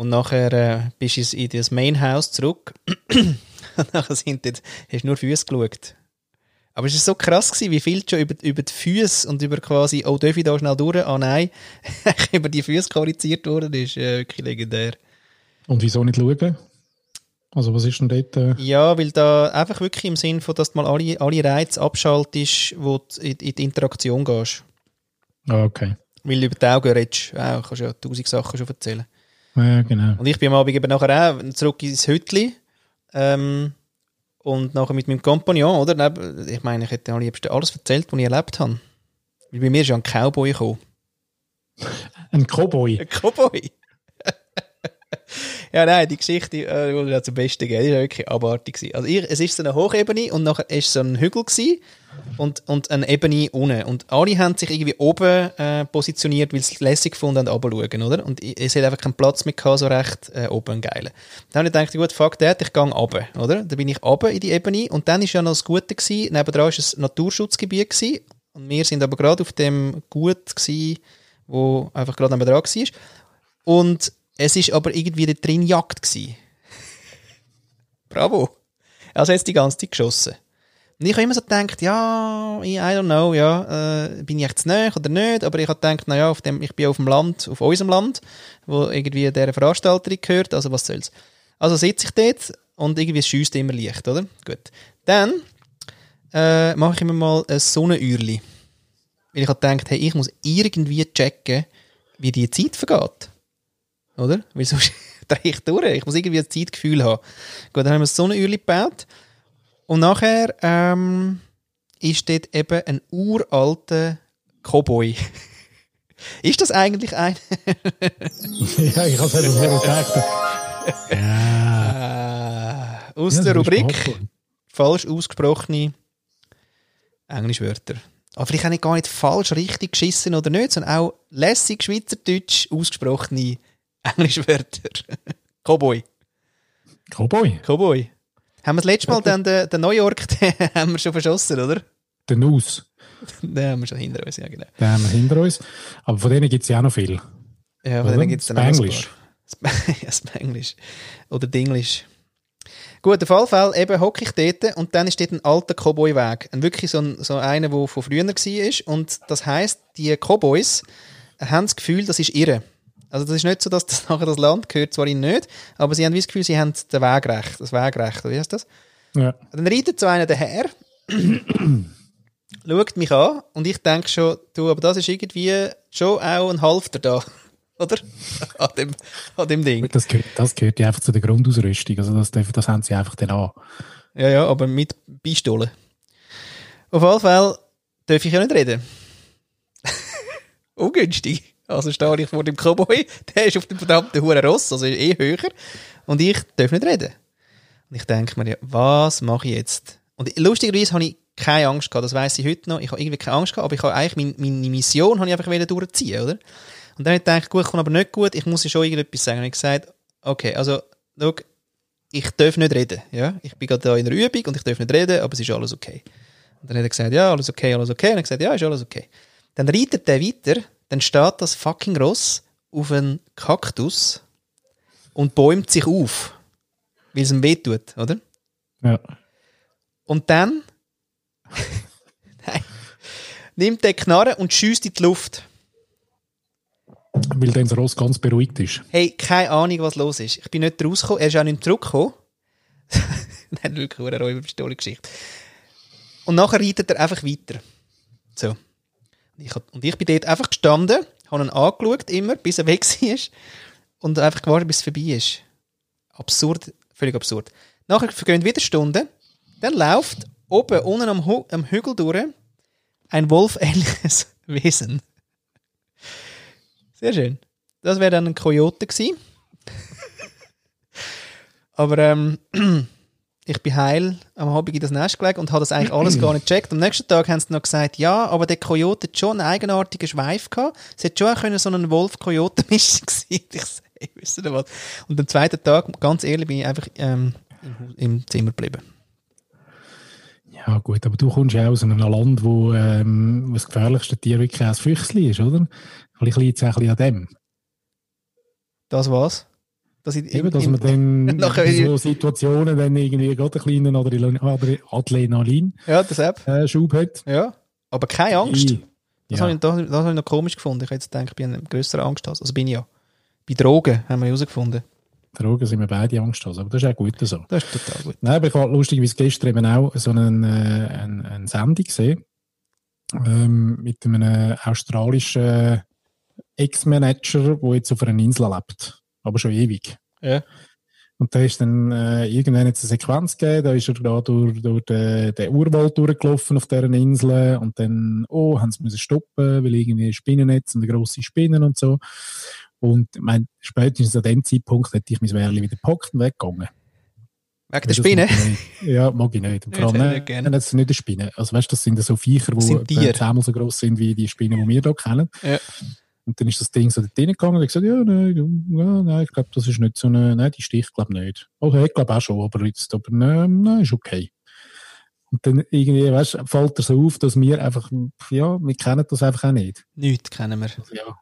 A: Und nachher äh, bist du in das Main House zurück. *clears throat* und nachher sind dort, hast du nur Füße geschaut. Aber es war so krass, gewesen, wie viel schon über, über die Füße und über quasi, oh, darf ich da schnell durch? Ah, nein, *laughs* über die Füße kommuniziert worden, das ist äh, wirklich legendär.
B: Und wieso nicht schauen? Also, was ist denn dort? Äh...
A: Ja, weil da einfach wirklich im Sinn von, dass du mal alle, alle Reize abschaltest, wo du in, in die Interaktion gehst.
B: Ah, okay.
A: Weil du über die Augen redest, auch, kannst ja tausend Sachen schon erzählen.
B: Ja, genau.
A: Und ich bin am Abend eben nachher auch zurück ins Hütli. Ähm, und nachher mit meinem Kompagnon, oder? Ich meine, ich hätte am liebsten alles erzählt, was ich erlebt habe. Weil bei mir ist ja ein Cowboy gekommen.
B: Ein Cowboy?
A: Ein Cowboy. *laughs* ja, nein, die Geschichte, äh, die äh, zum Besten geht, die war wirklich abartig. Also, ich, es war so eine Hochebene und nachher war so ein Hügel gewesen und, und eine Ebene unten. Und alle haben sich irgendwie oben äh, positioniert, weil sie es lässig gefunden haben, runterschauen, oder? Und es hat einfach keinen Platz mehr gehabt, so recht äh, oben geil. Dann habe ich gedacht, gut, fuck that, ich gehe runter, oder? Dann bin ich runter in die Ebene und dann war ja noch das Gute gewesen, nebenan war ein Naturschutzgebiet gewesen, und wir sind aber gerade auf dem Gut gewesen, wo einfach gerade nebenan war. Und es ist aber irgendwie da drin Jagd. *laughs* Bravo. Also jetzt die ganze Zeit geschossen. Und ich habe immer so gedacht, ja, I don't know, ja, äh, bin ich jetzt näher oder nicht, aber ich habe gedacht, naja, auf dem, ich bin auf dem Land, auf unserem Land, wo irgendwie der Veranstalterin gehört, also was soll's. Also sitze ich dort und irgendwie schießt immer Licht, oder? Gut. Dann äh, mache ich mir mal ein Sonnenührli. Weil ich habe gedacht, hey, ich muss irgendwie checken, wie die Zeit vergeht. Oder? Weil sonst *laughs* drehe ich durch. Ich muss irgendwie ein Zeitgefühl haben. Gut, dann haben wir so eine Uhrli gebaut. Und nachher ähm, ist dort eben ein uralter Cowboy. *laughs* ist das eigentlich ein? *laughs*
B: ja, ich habe es eben vorher gedacht.
A: Ja. Äh, aus ja, der Rubrik falsch ausgesprochene Englischwörter. Aber vielleicht auch nicht gar nicht falsch, richtig geschissen oder nicht, sondern auch lässig Schweizerdeutsch ausgesprochene Englischwörter. *laughs* Cowboy.
B: Cowboy?
A: Cowboy. Haben wir das letzte Mal dann den, den New York *laughs* den haben wir schon verschossen, oder?
B: Den Nuss.
A: den haben wir schon hinter uns, ja genau.
B: Den haben wir hinter uns. Aber von denen gibt es ja auch noch viel.
A: Ja, von denen gibt es dann
B: Spanglish.
A: auch noch *laughs* Ja, Spanglish. Oder Dinglish. Gut, auf jeden Fall eben hocke ich dort und dann ist dort ein alter Cowboy-Weg. Wirklich so, ein, so einer, der von früher war. Und das heisst, die Cowboys haben das Gefühl, das ist irre. Also das ist nicht so, dass das *laughs* nachher das Land gehört, zwar ihnen nicht, aber sie haben das Gefühl, sie haben den Wegrecht, das Wegrecht, wie heißt das?
B: Ja.
A: Dann reitet so einer daher, *clears throat* schaut mich an und ich denke schon, du, aber das ist irgendwie schon auch ein Halfter da, *laughs* oder? *laughs* an, dem, an dem Ding.
B: Das gehört, das gehört ja einfach zu der Grundausrüstung, also das, das haben sie einfach dann an.
A: Ja, ja, aber mit Pistolen. Auf jeden Fall darf ich ja nicht reden. Ungünstig. Also stehe ich vor dem Cowboy, *laughs* der ist auf dem verdammten Huren Ross, also eh höher. Und ich darf nicht reden. Und ich denke mir, ja, was mache ich jetzt? Und lustigerweise habe ich keine Angst gehabt, das weiß ich heute noch. Ich habe irgendwie keine Angst gehabt, aber ich habe eigentlich meine, meine Mission habe ich einfach durchziehen, oder? Und dann habe ich gedacht, gut, kommt aber nicht gut, ich muss schon irgendetwas sagen. Und ich gesagt, okay, also, schau, ich darf nicht reden, ja? Ich bin gerade da in der Übung und ich darf nicht reden, aber es ist alles okay. Und dann hat er gesagt, ja, alles okay, alles okay. Und ich habe gesagt, ja, ist alles okay. Dann reitet er weiter dann steht das fucking Ross auf einen Kaktus und bäumt sich auf, weil es ihm wehtut, oder?
B: Ja.
A: Und dann *laughs* nein, nimmt der Knarre und schießt in die Luft.
B: Weil dann das Ross ganz beruhigt ist.
A: Hey, keine Ahnung, was los ist. Ich bin nicht rausgekommen, er ist auch nicht zurückgekommen. *laughs* Nein, wirklich eine Räuberpistole-Geschichte. Und nachher reitet er einfach weiter. So. Ich, und ich bin dort einfach gestanden, habe ihn angeschaut, immer, bis er weg *laughs* war. Und einfach gewartet, bis es vorbei ist. Absurd, völlig absurd. Nachher vergehen wieder Stunden. Dann läuft oben, unten am, Hu am Hügel durch ein wolfähnliches *laughs* Wesen. Sehr schön. das wäre dann ein Kojote gewesen. *laughs* Aber ähm, *clears throat* ich bin heil am Abend in das Nest gelegt und habe das eigentlich alles gar nicht gecheckt. Am nächsten Tag haben sie noch gesagt, ja, aber der Kojote hat schon einen eigenartigen Schweif gehabt. Es hätte schon auch können so ein Wolf-Kojote-Mischung *laughs* sein Ich sage, wisst ihr was? Und am zweiten Tag, ganz ehrlich, bin ich einfach ähm, im, im Zimmer geblieben.
B: Ja, gut, aber du kommst ja aus einem Land, wo, ähm, wo das gefährlichste Tier wirklich ein Füchsli ist, oder? Vielleicht liegt es auch ein bisschen an dem.
A: Das war's. Dass ich
B: Eben, dass man dann *laughs* in so Situationen dann irgendwie gerade einen kleinen. Adrenalin-Schub hat.
A: Ja. Aber keine Angst.
B: Ich-
A: Das
B: Ja.
A: habe ich, das, das habe ich noch komisch gefunden. Ich hätte jetzt gedacht, ich bin eine größere Angst. als- Also bin ich ja. Bei Drogen haben wir herausgefunden.
B: Drogen sind wir beide Angst haben, aber das ist auch gut so.
A: Das ist total gut.
B: Nein, aber ich habe lustigerweise gestern eben auch so einen, äh, einen, einen Sendung gesehen ähm, mit einem australischen Ex-Manager, der jetzt auf einer Insel lebt, aber schon ewig.
A: Ja.
B: Und da ist dann äh, irgendwann jetzt eine Sequenz gegeben, da ist er da durch, durch den, den Urwald durchgelaufen auf dieser Insel und dann, oh, haben sie müssen stoppen, weil irgendwie ein Spinnennetz und eine grosse Spinnen und so. Und ich meine, spätestens an dem Zeitpunkt hätte ich mein Wärli wieder gepackt und weggegangen.
A: Wegen der Spinne.
B: Ja, mag ich nicht. Und vor allem,
A: nicht gerne.
B: das sind nicht die Spinnen. Also weißt du, das sind so Viecher, die zehnmal so groß sind wie die Spinnen, die wir hier kennen.
A: Ja.
B: Und dann ist das Ding so dort reingegangen und ich gesagt, ja, nein, ja, nein, ich glaube, das ist nicht so eine, nein, die sticht, glaube nicht. Okay, ich glaube auch schon, aber jetzt, aber nein, nein, ist okay. Und dann irgendwie, weißt du, fällt er so auf, dass wir einfach, ja, wir kennen das einfach auch nicht.
A: Nichts kennen wir.
B: Also, ja,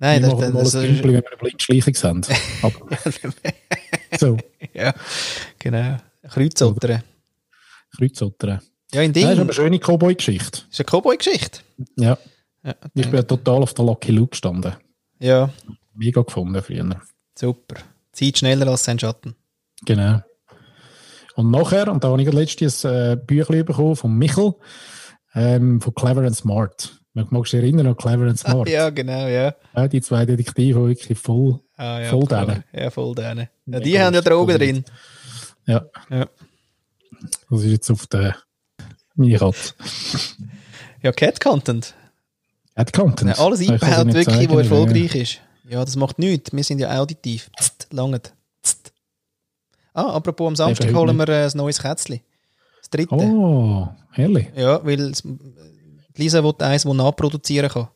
A: Nein,
B: wir
A: das,
B: machen mal
A: das,
B: ein
A: das,
B: Pimpel, wenn wir eine Blindschleichung. *laughs* Aber, so,
A: Ja, genau. Kreuzottern.
B: Kreuzottern.
A: Ja, in
B: Das ist aber
A: Ding.
B: eine schöne Cowboy-Geschichte.
A: Das ist eine Cowboy-Geschichte.
B: Ja,
A: Ja,
B: ich bin ja total auf der Lucky Luke gestanden.
A: ja,
B: Mega gefunden früher.
A: super. Zeit schneller als sein Schatten.
B: Genau. Und nachher, und da habe ich ein äh, Büchlein bekommen von Michel, ähm, von Clever and Smart. Magst du dich erinnern an Clever and *laughs* Smart?
A: Ja, genau, ja.
B: Ja, die zwei Detektive, die wirklich voll,
A: Ah, ja
B: Voll denen.
A: Ja, voll denen. Ja, die haben ja. Drogen drin.
B: ja.
A: Ja.
B: Das ist jetzt auf der meine Katze.
A: Ja, Cat-Content.
B: Hat Content.
A: Ja, alles eingebaut, wirklich,
B: zeigen,
A: wo erfolgreich ist. Ja, das macht nichts. Wir sind ja auditiv. Psst, langet. Psst. Ah, apropos, am Samstag holen wir äh, ein neues Kätzchen. Das dritte.
B: Oh, herrlich.
A: Ja, weil Lisa will eins, das nachproduzieren kann.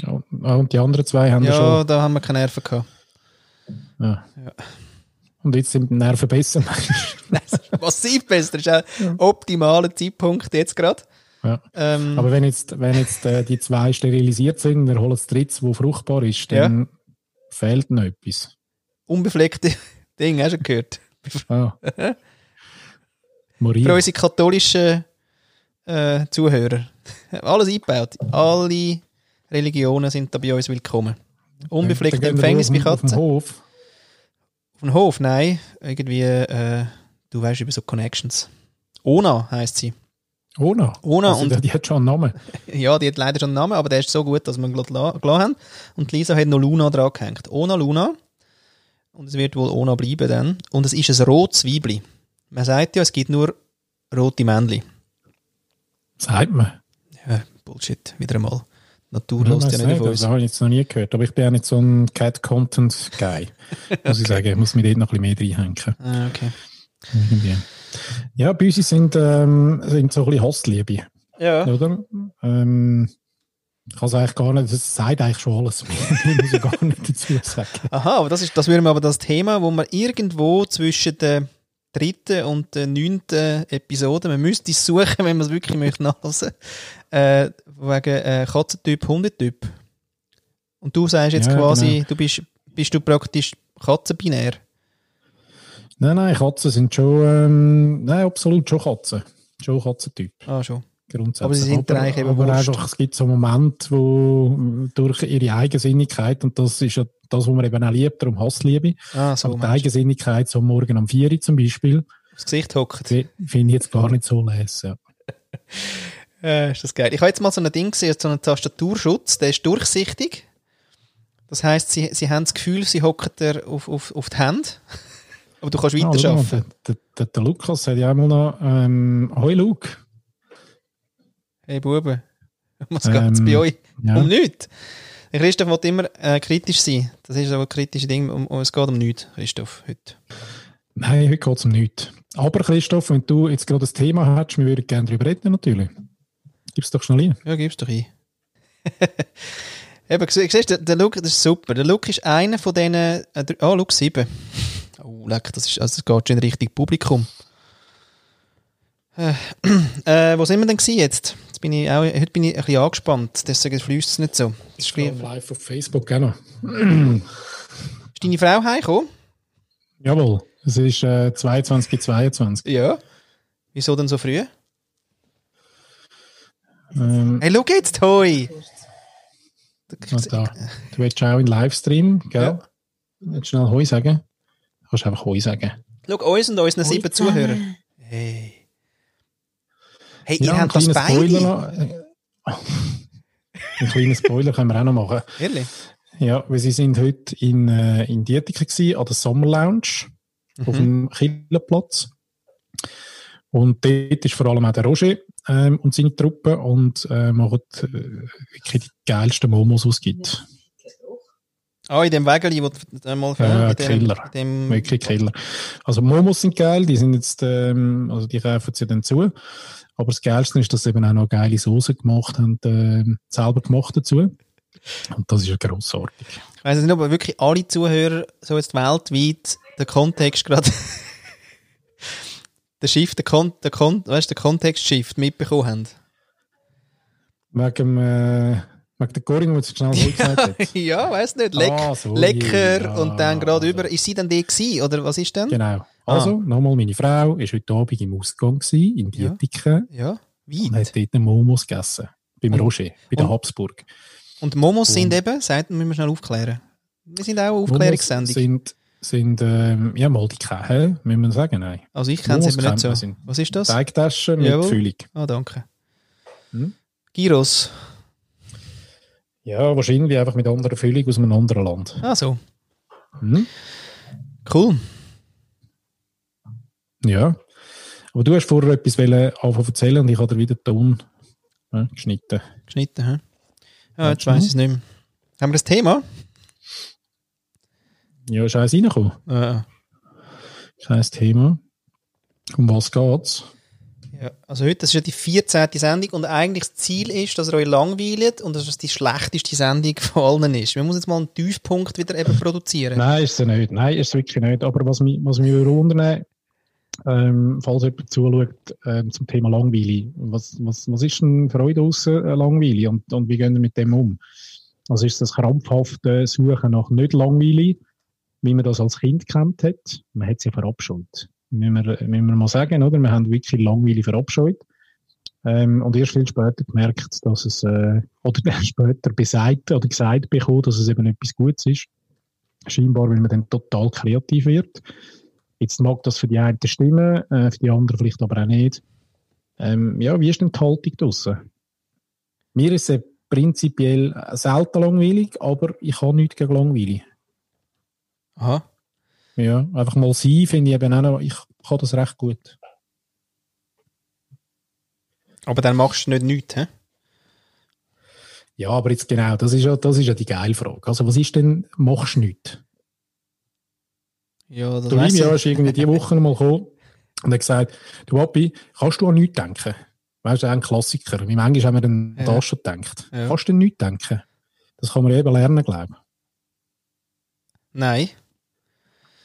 B: Ja, und die anderen zwei haben ja,
A: Ja,
B: schon.
A: da haben wir keine Nerven gehabt.
B: Ja.
A: Ja.
B: Und jetzt sind die Nerven besser. *laughs*
A: Massiv besser. Das ist ein optimaler Zeitpunkt jetzt gerade.
B: Ja.
A: Ähm,
B: Aber wenn jetzt, wenn jetzt äh, die zwei sterilisiert sind, wir holen das dritte, wo fruchtbar ist, dann fehlt noch etwas.
A: unbefleckte *laughs* Ding, hast du gehört?
B: Ah. *laughs*
A: Für unsere katholischen äh, Zuhörer. *laughs* Alles eingebaut. Alle Religionen sind da bei uns willkommen. Unbefleckte
B: wir
A: Empfängnis bei
B: auf, Auf dem
A: Katzen.
B: Hof.
A: Auf dem Hof, nein. Irgendwie, äh, du weißt über so Connections. Ona heißt sie.
B: Ona.
A: Ona
B: also,
A: und-
B: die hat schon einen Namen. *laughs*
A: Ja, die hat leider schon einen Namen, aber der ist so gut, dass wir ihn gelassen haben. Und Lisa hat noch Luna dran gehängt. Ona Luna. Und es wird wohl Ona bleiben dann. Und es ist ein rotes Weibli. Man sagt ja, es gibt nur rote Männchen.
B: Sagt man.
A: Ja, Bullshit, wieder einmal. Natur
B: Ja,
A: ja nicht auf uns.
B: das habe ich jetzt noch nie gehört. Aber ich bin auch nicht so ein Cat-Content-Guy. *laughs* Muss ich sagen. Ich muss mich dort noch ein bisschen mehr reinhängen.
A: Ah, okay.
B: Irgendwie. Ja, bei uns sind, ähm, sind so ein bisschen Hassliebe,
A: Ja.
B: oder? Ähm, ich kann es eigentlich gar nicht, das sagt eigentlich schon alles. *laughs* Mehr muss ich gar nicht dazu sagen.
A: Aha, aber das ist, das wäre mir aber das Thema, wo man irgendwo zwischen der dritten und der neunten Episode, man müsste es suchen, wenn man es wirklich möchte nachlesen, äh, wegen äh, Katzentyp, Hundetyp. Und du sagst jetzt
B: Ja,
A: quasi,
B: genau.
A: du bist, bist du praktisch Katzenbinär.
B: Nein, nein, Katzen sind schon, ähm, nein, absolut schon Katzen. Schon Katzentyp.
A: Ah, schon.
B: Grundsätzlich.
A: Aber sie sind dir eigentlich eben
B: aber einfach, es gibt so Momente, wo durch ihre Eigensinnigkeit, und das ist ja das, was man eben auch liebt, darum Hassliebe,
A: Ah, so.
B: aber die. Eigensinnigkeit, so morgen um 4 Uhr zum Beispiel,
A: Aufs Gesicht hockt.
B: finde ich jetzt gar nicht so lesen. *laughs*
A: Äh, ist das geil. Ich habe jetzt mal so ein Ding gesehen, so einen Tastaturschutz, der ist durchsichtig. Das heisst, sie, sie haben das Gefühl, sie hocken auf, auf, auf die Hände. Aber du kannst
B: Ah,
A: weiter
B: mal,
A: arbeiten.
B: der, der, der Lukas hat ja auch mal noch, ähm, Hoi Luke.
A: Hey Buben, *laughs* was
B: Ähm,
A: geht's bei euch?
B: Ja.
A: Um nichts. Der Christoph will immer äh, kritisch sein. Das ist aber ein kritisches Ding. Um, um, es geht um nichts, Christoph, heute.
B: Nein, heute geht es um nichts. Aber Christoph, wenn du jetzt gerade das Thema hättest, wir würden gerne darüber reden, natürlich. Gib's doch schnell ein.
A: Ja, gib's doch ein. *laughs* Eben, siehst du, der Look, das ist super. Der Look ist einer von diesen. Äh, oh, Look 7. Oh, leck, das, ist, also das geht schon in Richtung Publikum. Äh, *clears throat* äh, wo sind wir denn jetzt? jetzt bin ich auch, heute bin ich ein bisschen angespannt, deswegen fließt es nicht so. Das
B: ist live auf Facebook noch. *clears throat*
A: ist deine Frau heimgekommen?
B: Jawohl, es ist äh, 22 bei 22.
A: Ja. Wieso denn so früh?
B: Ähm,
A: hey, schau jetzt, Hoi!
B: Du, da. du willst auch in Livestream, gell? Ja. Nicht schnell Hoi sagen? Du kannst einfach Hoi sagen.
A: Schau, uns und unseren sieben Zuhörer. Hey. Hey, ihr
B: ja,
A: habt das
B: beide? *laughs* Ein kleiner Spoiler können wir auch noch machen.
A: Ehrlich?
B: Ja, weil sie sind heute in, äh, in Dietika gewesen, an der Sommer Lounge mhm. auf dem Killerplatz. Und dort ist vor allem auch der Roger ähm, und seine Truppe und äh, machen äh, wirklich die geilsten Momos ausgibt.
A: Ah, in dem Wägeli, wo du mal
B: äh, Killer. Dem, Wirklich Killer. Also Momos sind geil, die sind jetzt, ähm, also die kaufen sie dann zu. Aber das Geilste ist, dass sie eben auch noch geile Soße gemacht haben, äh, selber gemacht dazu. Und das ist ja grossartig.
A: Ich weiss nicht, ob wirklich alle Zuhörer so jetzt weltweit den Kontext gerade *laughs* der Shift, der, Kon der, Kon weißt, der Kontext-Shift mitbekommen haben.
B: Wegen, äh, wegen der Goring, was schnell *laughs* gesagt hat. *laughs*
A: ja, weiss nicht. Leck, ah, so lecker ja, und dann gerade über. Ist sie dann die gewesen, oder was ist denn?
B: Genau. Also, ah. nochmal, meine Frau war heute Abend im Ausgang gewesen, in Dietiken.
A: Ja, ja.
B: Wie? Und hat dort einen Momos gegessen. Beim und, Roger, bei der Habsburg.
A: Und Momos und, sind eben, sagt, müssen wir schnell aufklären. Wir sind auch Aufklärungssendung.
B: sind, sind ähm, ja, mal die Kähe, müssen wir sagen, nein.
A: Also ich kenne sie eben nicht so. Was ist das?
B: Teigtaschen mit Jawohl. Füllung.
A: Ah, danke. Hm? Gyros.
B: Ja, wahrscheinlich einfach mit anderer Füllung aus einem anderen Land.
A: Ah, so.
B: Hm?
A: Cool.
B: Ja. Aber du hast vorher etwas erzählen und ich habe dir wieder den Ton ja, geschnitten.
A: Geschnitten, hä? Ja, jetzt weiß ich es nicht mehr. Haben wir das Thema?
B: Ja, ist eins reingekommen.
A: Ja.
B: Ist eins Thema. Um was geht's?
A: Ja, also heute, das ist ja die 14. Sendung und eigentlich das Ziel ist, dass ihr euch langweilt und dass es die schlechteste Sendung von allen ist. Wir müssen jetzt mal einen Tiefpunkt wieder eben produzieren.
B: Nein, ist es nicht. Nein, ist es wirklich nicht. Aber was mich, was mich wundern ähm, falls jemand zuschaut, ähm, zum Thema Langweile. Was, was, was ist denn für euch draussen Langweile und, und wie gehen wir mit dem um? Also ist das krampfhafte Suchen nach nicht Langweile, wie man das als Kind kennt hat? Man hat es ja verabscheut. Müssen wir, müssen wir mal sagen, oder? Wir haben wirklich Langweile verabscheut. Ähm, und erst viel später gemerkt, dass es, äh, oder *laughs* später beseit oder gesagt bekommen, dass es eben etwas Gutes ist. Scheinbar, weil man dann total kreativ wird. Jetzt mag das für die einen stimmen, äh, für die anderen vielleicht aber auch nicht. Ähm, ja, wie ist denn die Haltung draussen? Mir ist es prinzipiell selten langweilig, aber ich habe nichts gegen Langweile.
A: Aha.
B: Ja, einfach mal sein, finde ich eben auch noch, ich kann das recht gut.
A: Aber dann machst du nicht nichts, hä?
B: Ja, aber jetzt genau, das ist ja, das ist ja die geile Frage. Also, was ist denn, machst du nichts?
A: Ja, das
B: Der Livia ist irgendwie diese Woche mal gekommen und hat gesagt, du Papi, kannst du an nichts denken? Weißt du, ein Klassiker. Wie manchmal haben wir dann ja. das schon gedacht. Ja. Kannst du an nichts denken? Das kann man eben lernen, glaube ich.
A: Nein.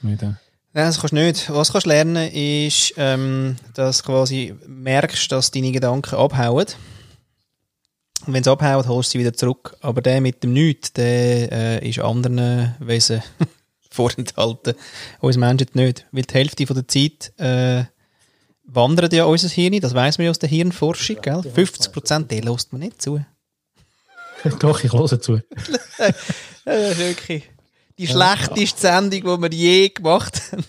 B: Nicht,
A: Nein, das kannst du nicht. Was kannst du lernen, ist, ähm, dass du quasi merkst, dass deine Gedanken abhauen. Und wenn sie abhauen, holst du sie wieder zurück. Aber der mit dem Nichts, der äh, ist anderen Wesen *laughs* vorenthalten. Uns Menschen nicht. Weil die Hälfte von der Zeit äh, wandert ja unser Hirn, das weiß man ja aus der Hirnforschung, gell? 50 Prozent, der lässt man nicht zu. *laughs*
B: Doch, ich höre zu.
A: das *laughs* ist wirklich die schlechteste Sendung, die wir je gemacht haben.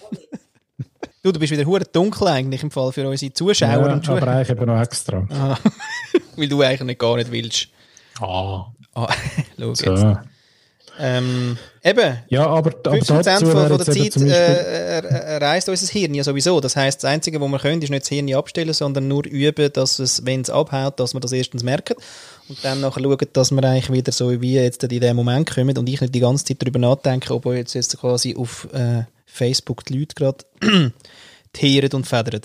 A: du, du bist wieder hure dunkel eigentlich im Fall für unsere Zuschauer
B: ja, und Zuhörer. aber eigentlich eben noch extra.
A: Ah, *laughs* weil du eigentlich gar nicht willst.
B: Ah.
A: ah *laughs* schau so. jetzt. Ähm, eben.
B: Ja, aber, aber
A: 50% von, von der Zeit äh, reist unser Hirn ja sowieso. Das heisst, das Einzige, was wir können, ist nicht das Hirn abstellen, sondern nur üben, dass es, wenn es abhaut, dass wir das erstens merken und dann nachher schauen, dass wir eigentlich wieder so wie jetzt in den Moment kommen und ich nicht die ganze Zeit darüber nachdenke, ob jetzt, jetzt quasi auf äh, Facebook die Leute gerade *clears throat* teeren und federn.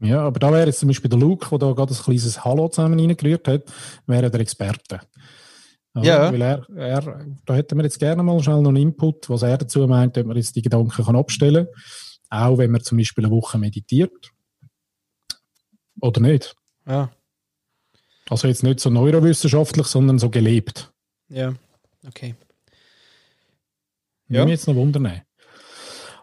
B: Ja, aber da wäre jetzt zum Beispiel der Luke, der da gerade ein kleines Hallo zusammen reingerührt hat, wäre der Experte.
A: Ja.
B: Weil er, er, da hätten wir jetzt gerne mal schnell noch einen Input, was er dazu meint, ob man jetzt die Gedanken kann abstellen kann. Auch wenn man zum Beispiel eine Woche meditiert. Oder nicht.
A: Ja.
B: Also jetzt nicht so neurowissenschaftlich, sondern so gelebt.
A: Ja, okay.
B: Ja. Würde mich jetzt noch wundern.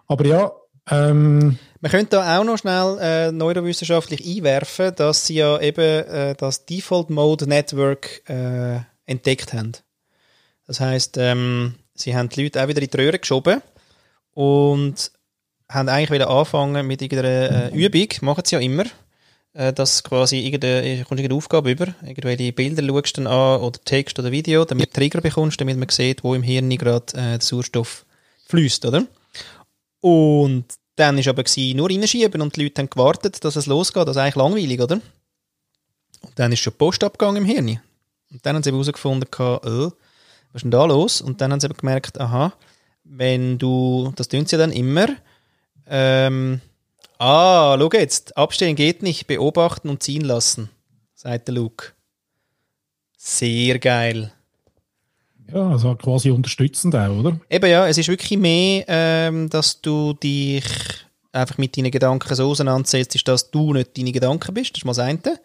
B: Aber ja, ähm,
A: Man könnte da auch noch schnell äh, neurowissenschaftlich einwerfen, dass sie ja eben äh, das Default Mode Network äh, entdeckt haben. Das heißt, ähm, sie haben die Leute auch wieder in die Röhre geschoben und haben eigentlich wieder anfangen mit irgendeiner äh, Übung, machen sie ja immer, dass quasi irgendeine, kommst irgendeine Aufgabe über, irgendwelche Bilder schaust dann an oder Text oder Video, damit du Trigger bekommst, damit man sieht, wo im Hirn gerade äh, der Sauerstoff fließt, oder? Und dann war aber gewesen, nur reinschieben und die Leute haben gewartet, dass es losgeht. Das ist eigentlich langweilig, oder? Und dann ist schon Post abgegangen im Hirn. Und dann haben sie herausgefunden, äh, was ist denn da los? Und dann haben sie gemerkt, aha, wenn du, das tun sie dann immer, ähm, ah, schau jetzt, abstellen geht nicht, beobachten und ziehen lassen, sagt der Luke. Sehr geil.
B: ja, also quasi unterstützend auch, oder?
A: Eben ja, es ist wirklich mehr, ähm, dass du dich einfach mit deinen Gedanken so auseinandersetzt, dass du nicht deine Gedanken bist, das ist mal das eine.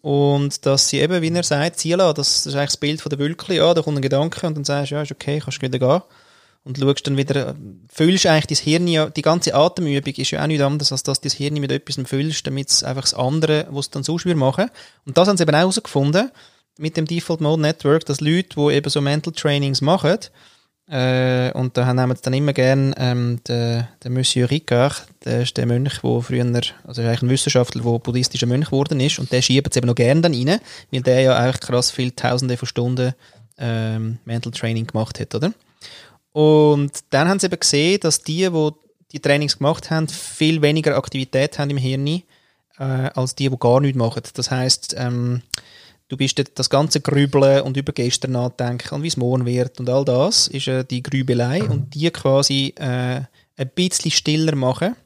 A: Und dass sie eben, wie er sagt, ziehen lassen, das ist eigentlich das Bild von der Wölkli, ja, da kommt ein Gedanke und dann sagst du, ja, ist okay, kannst wieder gehen. Und schaust dann wieder, füllst eigentlich dein Hirn, ja, die ganze Atemübung ist ja auch nichts anderes, als dass du das Hirn mit etwas füllst, damit es einfach das andere, was es dann so schwer machen. Und das haben sie eben auch herausgefunden, mit dem Default Mode Network, dass Leute, die eben so Mental Trainings machen, äh, und da nehmen sie dann immer gern ähm, den, den Monsieur Ricard, der ist der Mönch, der früher, also eigentlich ein Wissenschaftler, der buddhistischer Mönch geworden ist, und der schiebt es eben noch gern dann rein, weil der ja eigentlich krass viele Tausende von Stunden ähm, Mental Training gemacht hat, oder? Und dann haben sie eben gesehen, dass die, die die Trainings gemacht haben, viel weniger Aktivität haben im Hirn äh, als die, die gar nichts machen. Das heißt, ähm, du bist das ganze Grübeln und über gestern nachdenken und wie es morgen wird und all das ist äh, die Grübelei und die quasi äh, ein bisschen stiller machen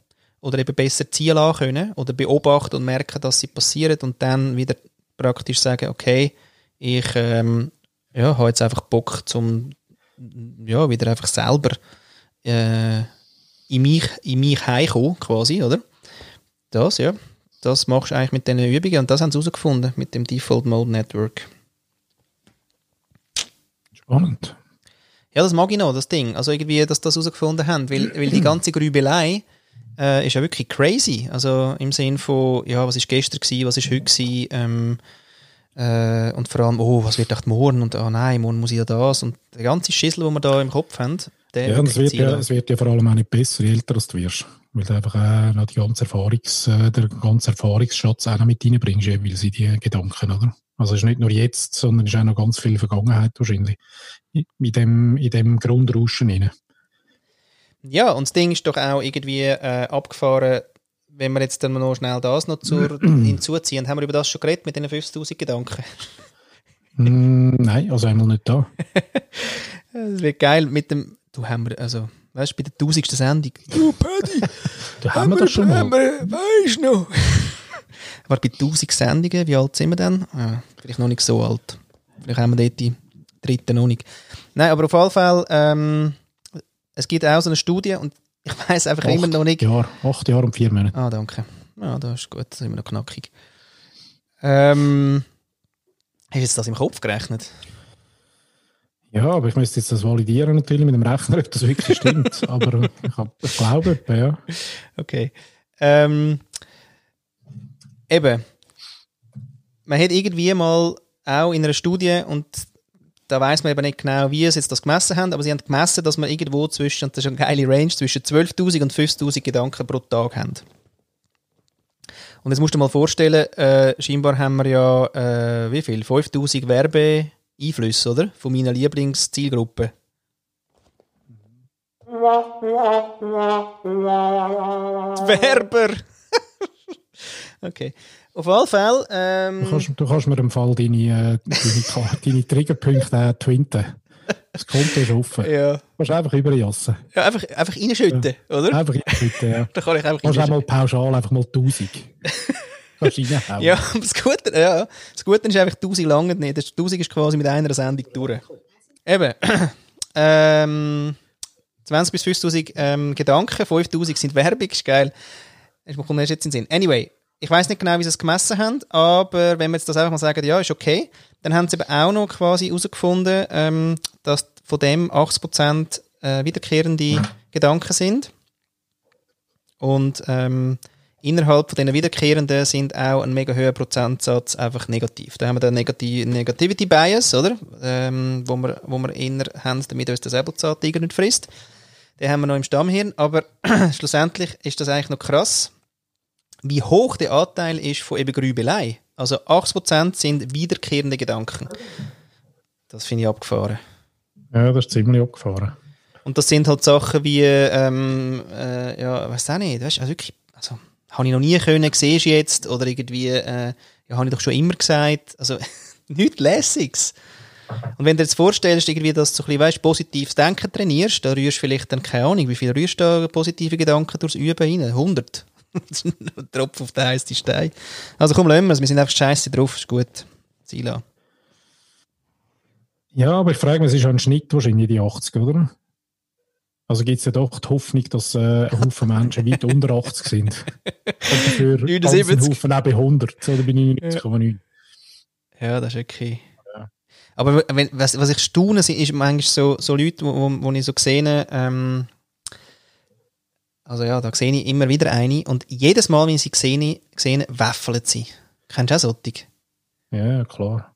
A: oder eben besser ziehen lassen können oder beobachten und merken, dass sie passieren und dann wieder praktisch sagen, okay, ich ähm, ja, habe jetzt einfach Bock zum ja, wieder einfach selber äh, in mich, in mich heimkommen, quasi, oder? Das, ja. Das machst du eigentlich mit diesen Übungen und das haben sie herausgefunden mit dem Default Mode Network.
B: Spannend.
A: Ja, das mag ich noch, das Ding. Also irgendwie, dass das herausgefunden haben, weil, weil die ganze Grübelei äh, ist ja wirklich crazy. Also im Sinn von, ja, was ist gestern gewesen, was ist heute gewesen, ähm, äh, und vor allem, oh, was wird echt morgen und oh nein, morgen muss ich ja das und der ganze Schissel, den wir da im Kopf haben, der
B: Ja, es wird ja, es wird ja vor allem auch nicht besser, je älter du wirst. Weil du einfach auch noch die ganze Erfahrungs, äh, der ganze Erfahrungsschatz auch noch mit reinbringst, weil sie die Gedanken, oder? Also es ist nicht nur jetzt, sondern es ist auch noch ganz viel Vergangenheit wahrscheinlich. In dem, in dem Grundrauschen rein.
A: Ja, und das Ding ist doch auch irgendwie äh, abgefahren, wenn wir jetzt dann noch schnell das noch zur, *clears throat* hinzuziehen. Haben wir über das schon geredet mit den 50.000 Gedanken?
B: Mm, nein, also einmal nicht da. *laughs*
A: Das wird geil mit dem, du haben wir, also, weißt du, bei der 1000. Sendung. Du, Paddy, *laughs*
B: Da haben wir das schon mal.
A: Weißt du noch? *laughs* Aber bei 1000 Sendungen, wie alt sind wir denn? Ja, vielleicht noch nicht so alt. Vielleicht haben wir dort die dritte noch nicht. Nein, aber auf jeden Fall, ähm, es gibt auch so eine Studie und ich weiß einfach immer noch nicht.
B: Jahre, acht Jahre und vier Monate.
A: Ah, danke. Ja, das ist gut, das sind wir noch knackig. Ähm, hast du jetzt das im Kopf gerechnet?
B: Ja, aber ich müsste jetzt das validieren natürlich mit dem Rechner, ob das wirklich stimmt. *laughs* aber ich, hab, ich glaube, ja.
A: Okay. Ähm, eben. Man hat irgendwie mal auch in einer Studie und da weiß man eben nicht genau, wie sie jetzt das gemessen haben, aber sie haben gemessen, dass man irgendwo zwischen, und das ist eine geile Range, zwischen 12.000 und 50.000 Gedanken pro Tag haben. Und jetzt musst du dir mal vorstellen, äh, scheinbar haben wir ja, äh, wie viel? 5.000 Werbeeinflüsse, oder? Von meiner Lieblingszielgruppe. Werber! *laughs* okay. Auf alle Fälle.
B: Du
A: Ähm,
B: kannst, du kannst mir im Fall deine, äh, deine, *laughs* deine Triggerpunkte äh, twinten. Das Konto ist offen. Du
A: ja.
B: kannst einfach überjassen.
A: ja, einfach, einfach reinschütten, oder?
B: Einfach reinschütten, ja. *laughs*
A: Da kann ich einfach
B: Du kannst auch mal pauschal einfach mal 1000. *laughs* Kannst reinhauen.
A: Ja, das Gute, ja, das Gute ist einfach, 1000 lange nicht. Das 1000 ist quasi mit einer Sendung durch. Eben. *clears throat* ähm, 20 bis 5000 ähm, Gedanken, 5000 sind Werbung, ist geil. Kommt mir erst jetzt in den Sinn. Anyway, ich weiß nicht genau, wie sie es gemessen haben, aber wenn wir jetzt das einfach mal sagen, ja, ist okay, dann haben sie eben auch noch quasi herausgefunden, ähm, dass von dem 80% äh, wiederkehrende *laughs* Gedanken sind. Und ähm, innerhalb von diesen wiederkehrenden sind auch ein mega hoher Prozentsatz einfach negativ. Da haben wir den Negati Negativity Bias, oder? Ähm, wo wir, wo wir eher haben, damit uns der Säbelzahntiger nicht frisst. Den haben wir noch im Stammhirn, aber *clears throat* schlussendlich ist das eigentlich noch krass, wie hoch der Anteil ist von eben Grübelei. Also 80% sind wiederkehrende Gedanken. Das finde ich abgefahren.
B: ja, das ist ziemlich abgefahren.
A: Und das sind halt Sachen wie, ähm, äh, ja, weiß auch nicht, weißt, also wirklich, also, habe ich noch nie können, siehst du jetzt, oder irgendwie, äh, ja, habe ich doch schon immer gesagt, also, *laughs* nichts Lässiges. Und wenn du dir jetzt vorstellst, irgendwie, dass du so ein bisschen, weißt, positives Denken trainierst, da rührst du vielleicht dann, keine Ahnung, wie viel rührst du da positive Gedanken durchs Üben rein? 100. Ein *laughs* Tropfen auf den heißen Stein. Also komm, lassen wir es, wir sind einfach scheiße drauf, ist gut. Sila.
B: Ja, aber ich frage mich, es ist ja ein Schnitt wahrscheinlich die 80, oder? Also gibt es ja doch die Hoffnung, dass äh, ein Haufen Menschen weit unter 80 sind. Und dafür ganz
A: 79.
B: ein Haufen auch bei 100 oder bei 99,9.
A: Ja, das ist okay. Aber wenn, was, was ich staune, sind, ist manchmal so, so Leute, wo, wo, wo ich so sehe, ähm, also ja, da sehe ich immer wieder eine und jedes Mal, wenn ich sie sehe, sehe wäffelt sie. Kennst du auch solche?
B: Ja, klar.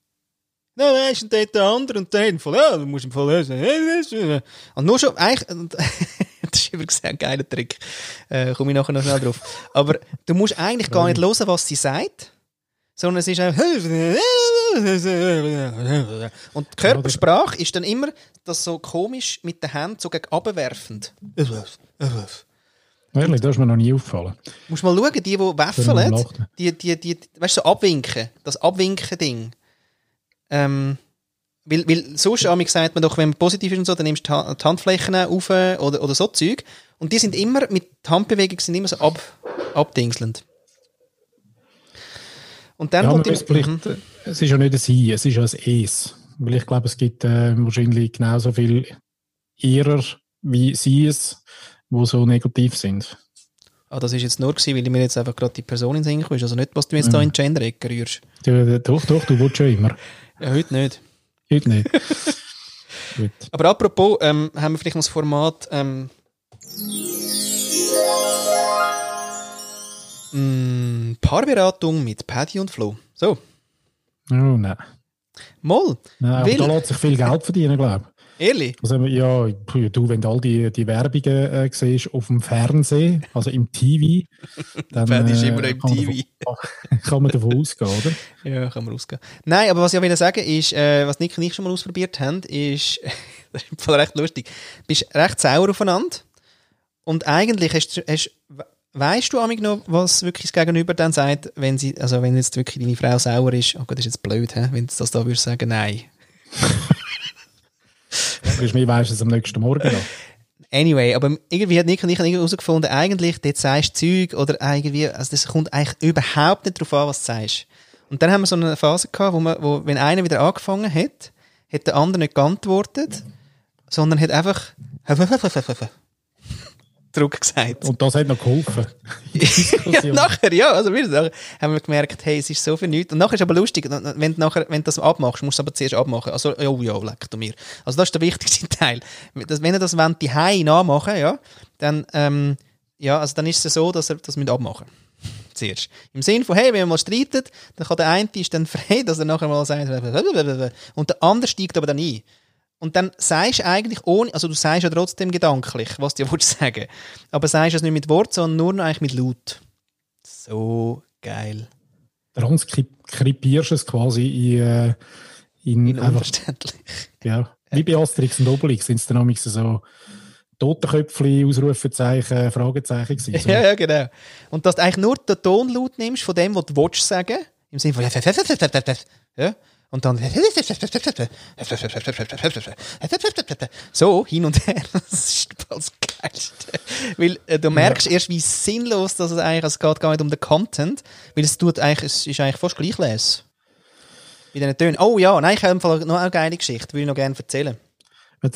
A: Nein, nein, ist dort der andere und der Fall, ja, du musst im Fall lösen. Und nur schon, eigentlich, *laughs* und das ist übrigens ein geiler Trick, äh, komme ich nachher noch schnell drauf. Aber du musst eigentlich gar nicht hören, was sie sagt, sondern es ist einfach, und die Körpersprache ist dann immer das so komisch mit den Händen so gegen abwerfend.
B: Ehrlich, das ist mir noch nie aufgefallen.
A: Musst mal schauen, die, die
B: lachen.
A: die, die, die, weißt du, so abwinken, das Abwinken-Ding. Ähm, weil, weil sonst amig sagt man doch, wenn man positiv ist und so, dann nimmst du die Ha- die Handflächen auf oder, oder so Zeug. Und die sind immer, mit Handbewegung sind immer so ab, abdingselnd. Und dann
B: Ja,
A: kommt im,
B: vielleicht, es ist ja nicht ein Sie, es ist ja ein Es. Weil ich glaube, es gibt äh, wahrscheinlich genauso viel Ihrer wie Sie es, wo so negativ sind.
A: ah, das ist jetzt nur gewesen, weil ich mir jetzt einfach gerade die Person in den Sinn. Also nicht, was du jetzt da in die Gender-Ecke rührst.
B: Du, doch, doch, du willst schon immer.
A: Ja, heute nicht.
B: Heute nicht. *laughs* Gut.
A: Aber apropos, ähm, haben wir vielleicht noch das Format ähm, mm, Paarberatung mit Paddy und Flo. So,
B: Oh, nein.
A: Moll,
B: nein aber
A: Weil-
B: da lässt sich viel Geld verdienen, glaube ich.
A: Ehrlich.
B: Also, ja, du, wenn du all die, die Werbungen äh, siehst auf dem Fernsehen, also im TV, *laughs* dann
A: Paddy ist immer noch
B: äh,
A: im
B: kann, man
A: TV.
B: davon, *laughs* kann man davon ausgehen, oder? *laughs*
A: Ja, kann man ausgehen. Nein, aber was ich will sagen ist, äh, was Nick und ich schon mal ausprobiert haben, ist, das ist im Fall recht lustig, du bist recht sauer aufeinander und eigentlich hast, du- hast weißt du amig noch, was wirklich das Gegenüber dann sagt, wenn sie, also wenn jetzt wirklich deine Frau sauer ist, oh Gott, das ist jetzt blöd, hä? wenn du das da würdest sagen, nein.
B: Mir weißt es am nächsten Morgen noch.
A: Anyway, aber irgendwie hat Nick und ich herausgefunden, eigentlich, dort sagst du Zeug oder irgendwie, also das kommt eigentlich überhaupt nicht darauf an, was du sagst. Und dann haben wir so eine Phase gehabt, wo, man, wo wenn einer wieder angefangen hat, hat der andere nicht geantwortet, sondern hat einfach zurückgesagt.
B: Und das hat noch geholfen. *laughs*
A: ja, nachher, ja, also wir nachher haben wir gemerkt, hey, es ist so für nichts. Und nachher ist aber lustig, wenn du, nachher, wenn du das abmachst, musst du es aber zuerst abmachen. Also, ja, ja, leck du mir. Also das ist der wichtigste *laughs* Teil. Wenn ihr das wollt, die Hei nachmachen, ja, dann, ähm, ja, also dann ist es so, dass ihr das mit abmachen *laughs* Zuerst. Im Sinn von, hey, wenn wir mal streiten, dann kann der eine ist dann frei, dass er nachher mal sagt, und der andere steigt aber dann ein. Und dann sagst du eigentlich ohne, also du sagst ja trotzdem gedanklich, was du ja willst sagen. Aber sagst es nicht mit Wort, sondern nur noch eigentlich mit Laut. So geil.
B: Transkribierst es quasi in, äh, in,
A: In
B: einfach,
A: unverständlich.
B: ja, wie bei Asterix und Obelix sind es dann nämlich so Totenköpfchen, Ausrufezeichen, Fragezeichen gewesen. So.
A: Ja, ja, genau. Und dass du eigentlich nur den Tonlaut nimmst von dem, was du willst sagen, im Sinne von ja, und dann so hin und her. *laughs* Das ist das Geilste. Weil äh, du merkst erst, wie sinnlos das eigentlich es geht, gar nicht um den Content, weil es tut eigentlich, es ist eigentlich fast gleich les. Bei diesen Tönen. Oh ja, nein, ich habe noch eine geile Geschichte, will ich noch gerne erzählen.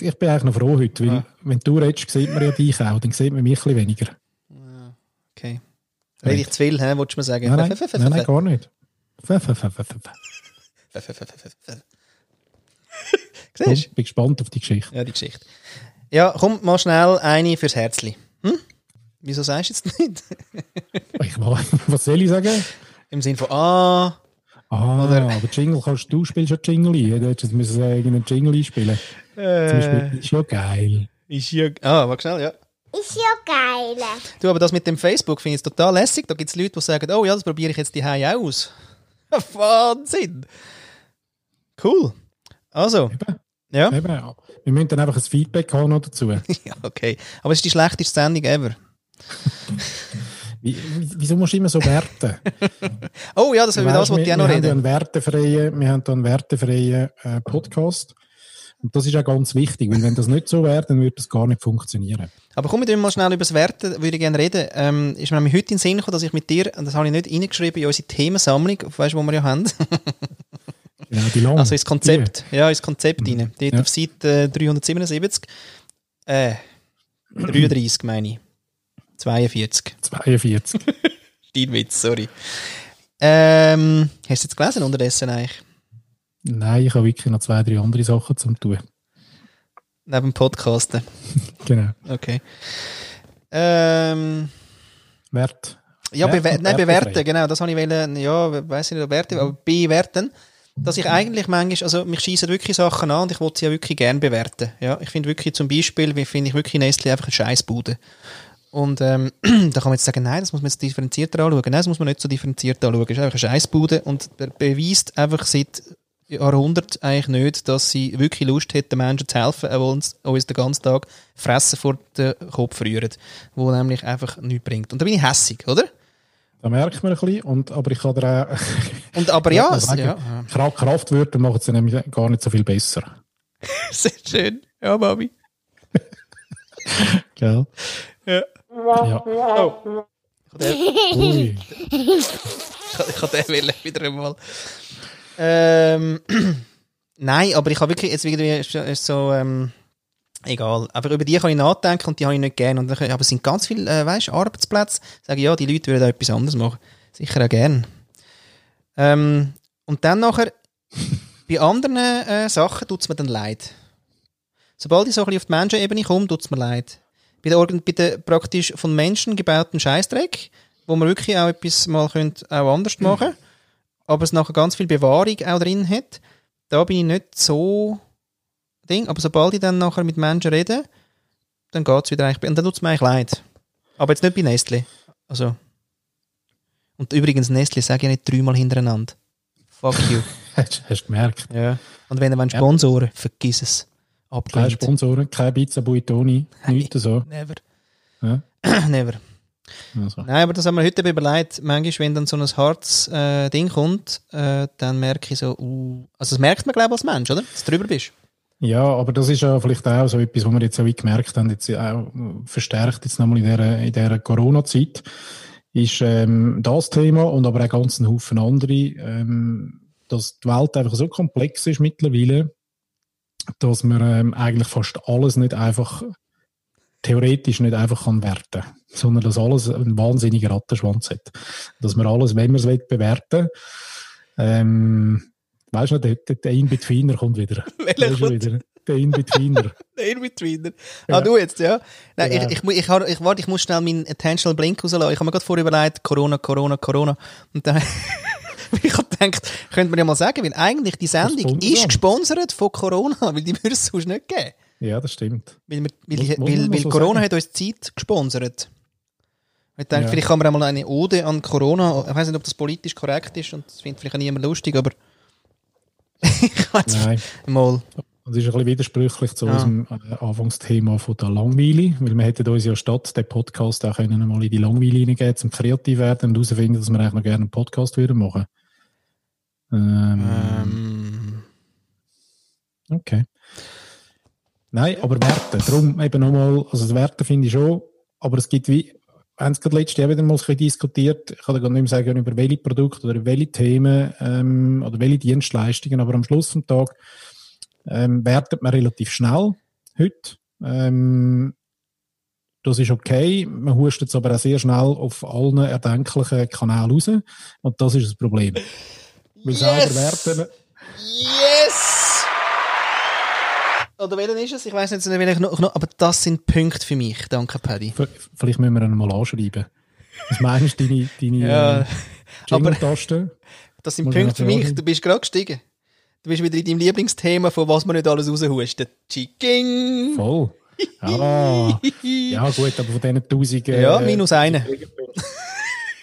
B: Ich bin eigentlich noch froh heute, weil
A: Ja.
B: wenn du redest, sieht man ja dich auch, dann sieht man mich ein bisschen weniger.
A: Okay. Rede ich zu viel, hä, wolltest du mir sagen?
B: Nein, nein, nein, nein gar nicht. *laughs*
A: Siehst?
B: Ich bin gespannt auf die Geschichte.
A: Ja, die Geschichte. Ja, komm mal schnell eine fürs Herzli. Hm? Wieso sagst du jetzt nicht? *laughs*
B: Ich, was soll ich sagen?
A: Im Sinne von, ah,
B: Ah,
A: Oder-
B: aber Jingle kannst du spielst ja Jingle ein. Du hättest jetzt müssen äh, irgendeinen Jingle einspielen. Zum Beispiel,
A: äh,
B: ist ja geil.
A: ist ja, ah, warte schnell, ja.
C: Ist ja geil.
A: Du, aber das mit dem Facebook finde ich total lässig. Da gibt es Leute, die sagen, oh ja, das probiere ich jetzt die auch aus. *laughs* Wahnsinn! Cool. Also,
B: Eben.
A: ja.
B: Eben, ja. Wir müssen dann einfach ein Feedback haben noch dazu. *laughs*
A: ja, okay. Aber es ist die schlechteste Sendung ever.
B: Wie, *laughs* wie- wieso musst du immer so werten? *laughs*
A: Oh ja, das, das
B: Weisst,
A: wollte ich auch noch
B: ja
A: reden.
B: wir haben da einen wertefreien äh, Podcast. Und das ist auch ganz wichtig, weil wenn das nicht so wäre, dann würde das gar nicht funktionieren.
A: Aber komm, wir mal schnell über das Werten, würde ich gerne reden. Ähm, ist mir nämlich heute in den Sinn gekommen, dass ich mit dir, und das habe ich nicht reingeschrieben in unsere Themensammlung, weißt du, wo wir ja haben?
B: Die lange.
A: Also ins Konzept. Ja, ins Konzept rein. Dort
B: Ja.
A: auf Seite äh, 377. Äh, 33 meine ich. 42.
B: 42.
A: Steinwitz, sorry. Ähm, hast du jetzt gelesen unterdessen eigentlich?
B: Nein, ich habe wirklich noch zwei, drei andere Sachen zum tun.
A: Neben dem Podcasten. *laughs*
B: Genau.
A: Okay. Ähm,
B: Wert.
A: ja,
B: Wert
A: bewer
B: und
A: nein, bewerten, genau. Das habe ich wollen, ja, weiß nicht, bewerten, aber bewerten. Dass ich eigentlich manchmal, also mich schießen wirklich Sachen an und ich wollte sie ja wirklich gern bewerten. Ja, ich finde wirklich zum Beispiel, wie finde ich wirklich Nestle einfach eine Scheißbude. Und ähm, *clears throat* da kann man jetzt sagen, nein, das muss man jetzt differenzierter anschauen. Nein, das muss man nicht so differenziert anschauen. Es ist einfach eine Scheißbude und beweist einfach seit Jahrhunderten eigentlich nicht, dass sie wirklich Lust hätten, Menschen zu helfen, obwohl uns, uns den ganzen Tag Fressen vor den Kopf rühren, wo nämlich einfach nichts bringt. Und da bin ich hässig, oder?
B: Da merkt man ein bisschen. Und, aber ich kann dir auch *laughs*
A: Und aber
B: Ja,
A: ja,
B: sagen.
A: ja,
B: Kra- Kraftwörter machen es nämlich gar nicht so viel besser. *laughs*
A: sehr schön. Ja, Mami. *laughs*
B: Gell?
A: Ja.
B: Ja. Ui.
A: Ich kann den wählen, wieder einmal. Ähm, *clears throat* nein, aber ich habe wirklich jetzt wieder so, ähm, egal. Aber über die kann ich nachdenken und die habe ich nicht gerne. Und dann, aber es sind ganz viele, äh, weißt, Arbeitsplätze. Sage ich, ja, die Leute würden da etwas anderes machen. Sicher auch gern. Ähm, und dann nachher, *laughs* bei anderen äh, Sachen tut es mir dann leid. Sobald ich so ein bisschen auf die Menschenebene komme, tut es mir leid. Bei der, bei der praktisch von Menschen gebauten Scheißdreck, wo man wirklich auch etwas mal könnte auch anders *clears throat* machen aber es nachher ganz viel Bewahrung auch drin hat, da bin ich nicht so Ding. Aber sobald ich dann nachher mit Menschen rede, dann geht es wieder eigentlich, und dann tut es mir eigentlich leid. Aber jetzt nicht bei Nestle. Also. Und übrigens, Nestle sage ich nicht dreimal hintereinander. Fuck you. *laughs*
B: Hast, du gemerkt?
A: ja. Und wenn ihr Sponsoren, vergiss es.
B: Keine
A: Abgelehnt.
B: Sponsoren, keine Pizza Buitoni, nichts so.
A: Never.
B: Ja. *clears throat*
A: Never.
B: Also.
A: Nein, aber das haben wir heute überlegt. Manchmal, wenn dann so ein hartes äh, Ding kommt, äh, dann merke ich so, uh, also das merkt man, glaube ich, als Mensch, oder? Dass du drüber bist.
B: Ja, aber das ist ja vielleicht auch so etwas, was wir jetzt auch gemerkt haben, jetzt auch verstärkt jetzt nochmal in dieser, in dieser Corona-Zeit, ist ähm, das Thema und aber auch ganz ein Haufen andere, ähm, dass die Welt einfach so komplex ist mittlerweile, dass man ähm, eigentlich fast alles nicht einfach theoretisch nicht einfach kann werten, sondern dass alles einen wahnsinnigen Rattenschwanz hat. Dass man alles, wenn man es will, bewerten ähm, weißt du noch, der, der, In-Betweener kommt wieder. *laughs*
A: Welcher kommt?
B: wieder. Der In-Betweener. *laughs*
A: Der In-Betweener.
B: Ja.
A: Ah, du jetzt, ja? Nein,
B: Genau.
A: ich, ich, mu- ich, har- ich, warte, ich muss schnell meinen Attentional Blink rauslassen. Ich habe mir gerade vorher überlegt, Corona, Corona, Corona. Und dann *laughs* ich habe gedacht, könnte man ja mal sagen, weil eigentlich die Sendung ist gesponsert von Corona, weil die würde es sonst nicht geben.
B: Ja, das stimmt.
A: Weil, wir, weil,
B: Muss-
A: weil, weil
B: so
A: Corona
B: sagen.
A: hat uns Zeit gesponsert. Ich denke,
B: Ja.
A: vielleicht kann man einmal eine Ode an Corona, ich weiß nicht, ob das politisch korrekt ist und das findet vielleicht auch niemand lustig, aber ich
B: Nein. *laughs*
A: mal.
B: Das ist ein bisschen widersprüchlich zu
A: Ja.
B: unserem äh, Anfangsthema von der Langweile, weil wir hätten uns ja statt den Podcast auch können mal in die Langweile hineingehen, zum kreativ werden und herausfinden, dass wir eigentlich noch gerne einen Podcast würden machen. Ähm,
A: Ähm,
B: Okay. Nein, aber Werte. Darum eben nochmal, also Werte finde ich schon, aber es gibt wie, haben es gerade letztes Jahr wieder mal ein bisschen diskutiert, ich kann gar nicht mehr sagen, über welche Produkte oder welche Themen ähm, oder welche Dienstleistungen, aber am Schluss vom Tag ähm, wertet man relativ schnell heute. Ähm, das ist okay, man hustet es aber auch sehr schnell auf allen erdenklichen Kanälen raus und das ist das Problem. Weil selber werten,
A: Yes! Oder welchen ist es? Ich weiß nicht, welchen noch, noch, aber das sind Punkte für mich. Danke, Paddy.
B: V- Vielleicht müssen wir ihn mal anschreiben. Was meinst du, deine, deine
A: Ja,
B: äh, Jingle-Taste?
A: Das sind Punkte für mich. Du bist gerade gestiegen. Du bist wieder in deinem Lieblingsthema, von was man nicht alles raushustet. Chicken!
B: Voll. Ah, ja gut, aber von diesen tausend... äh,
A: Ja, minus eine.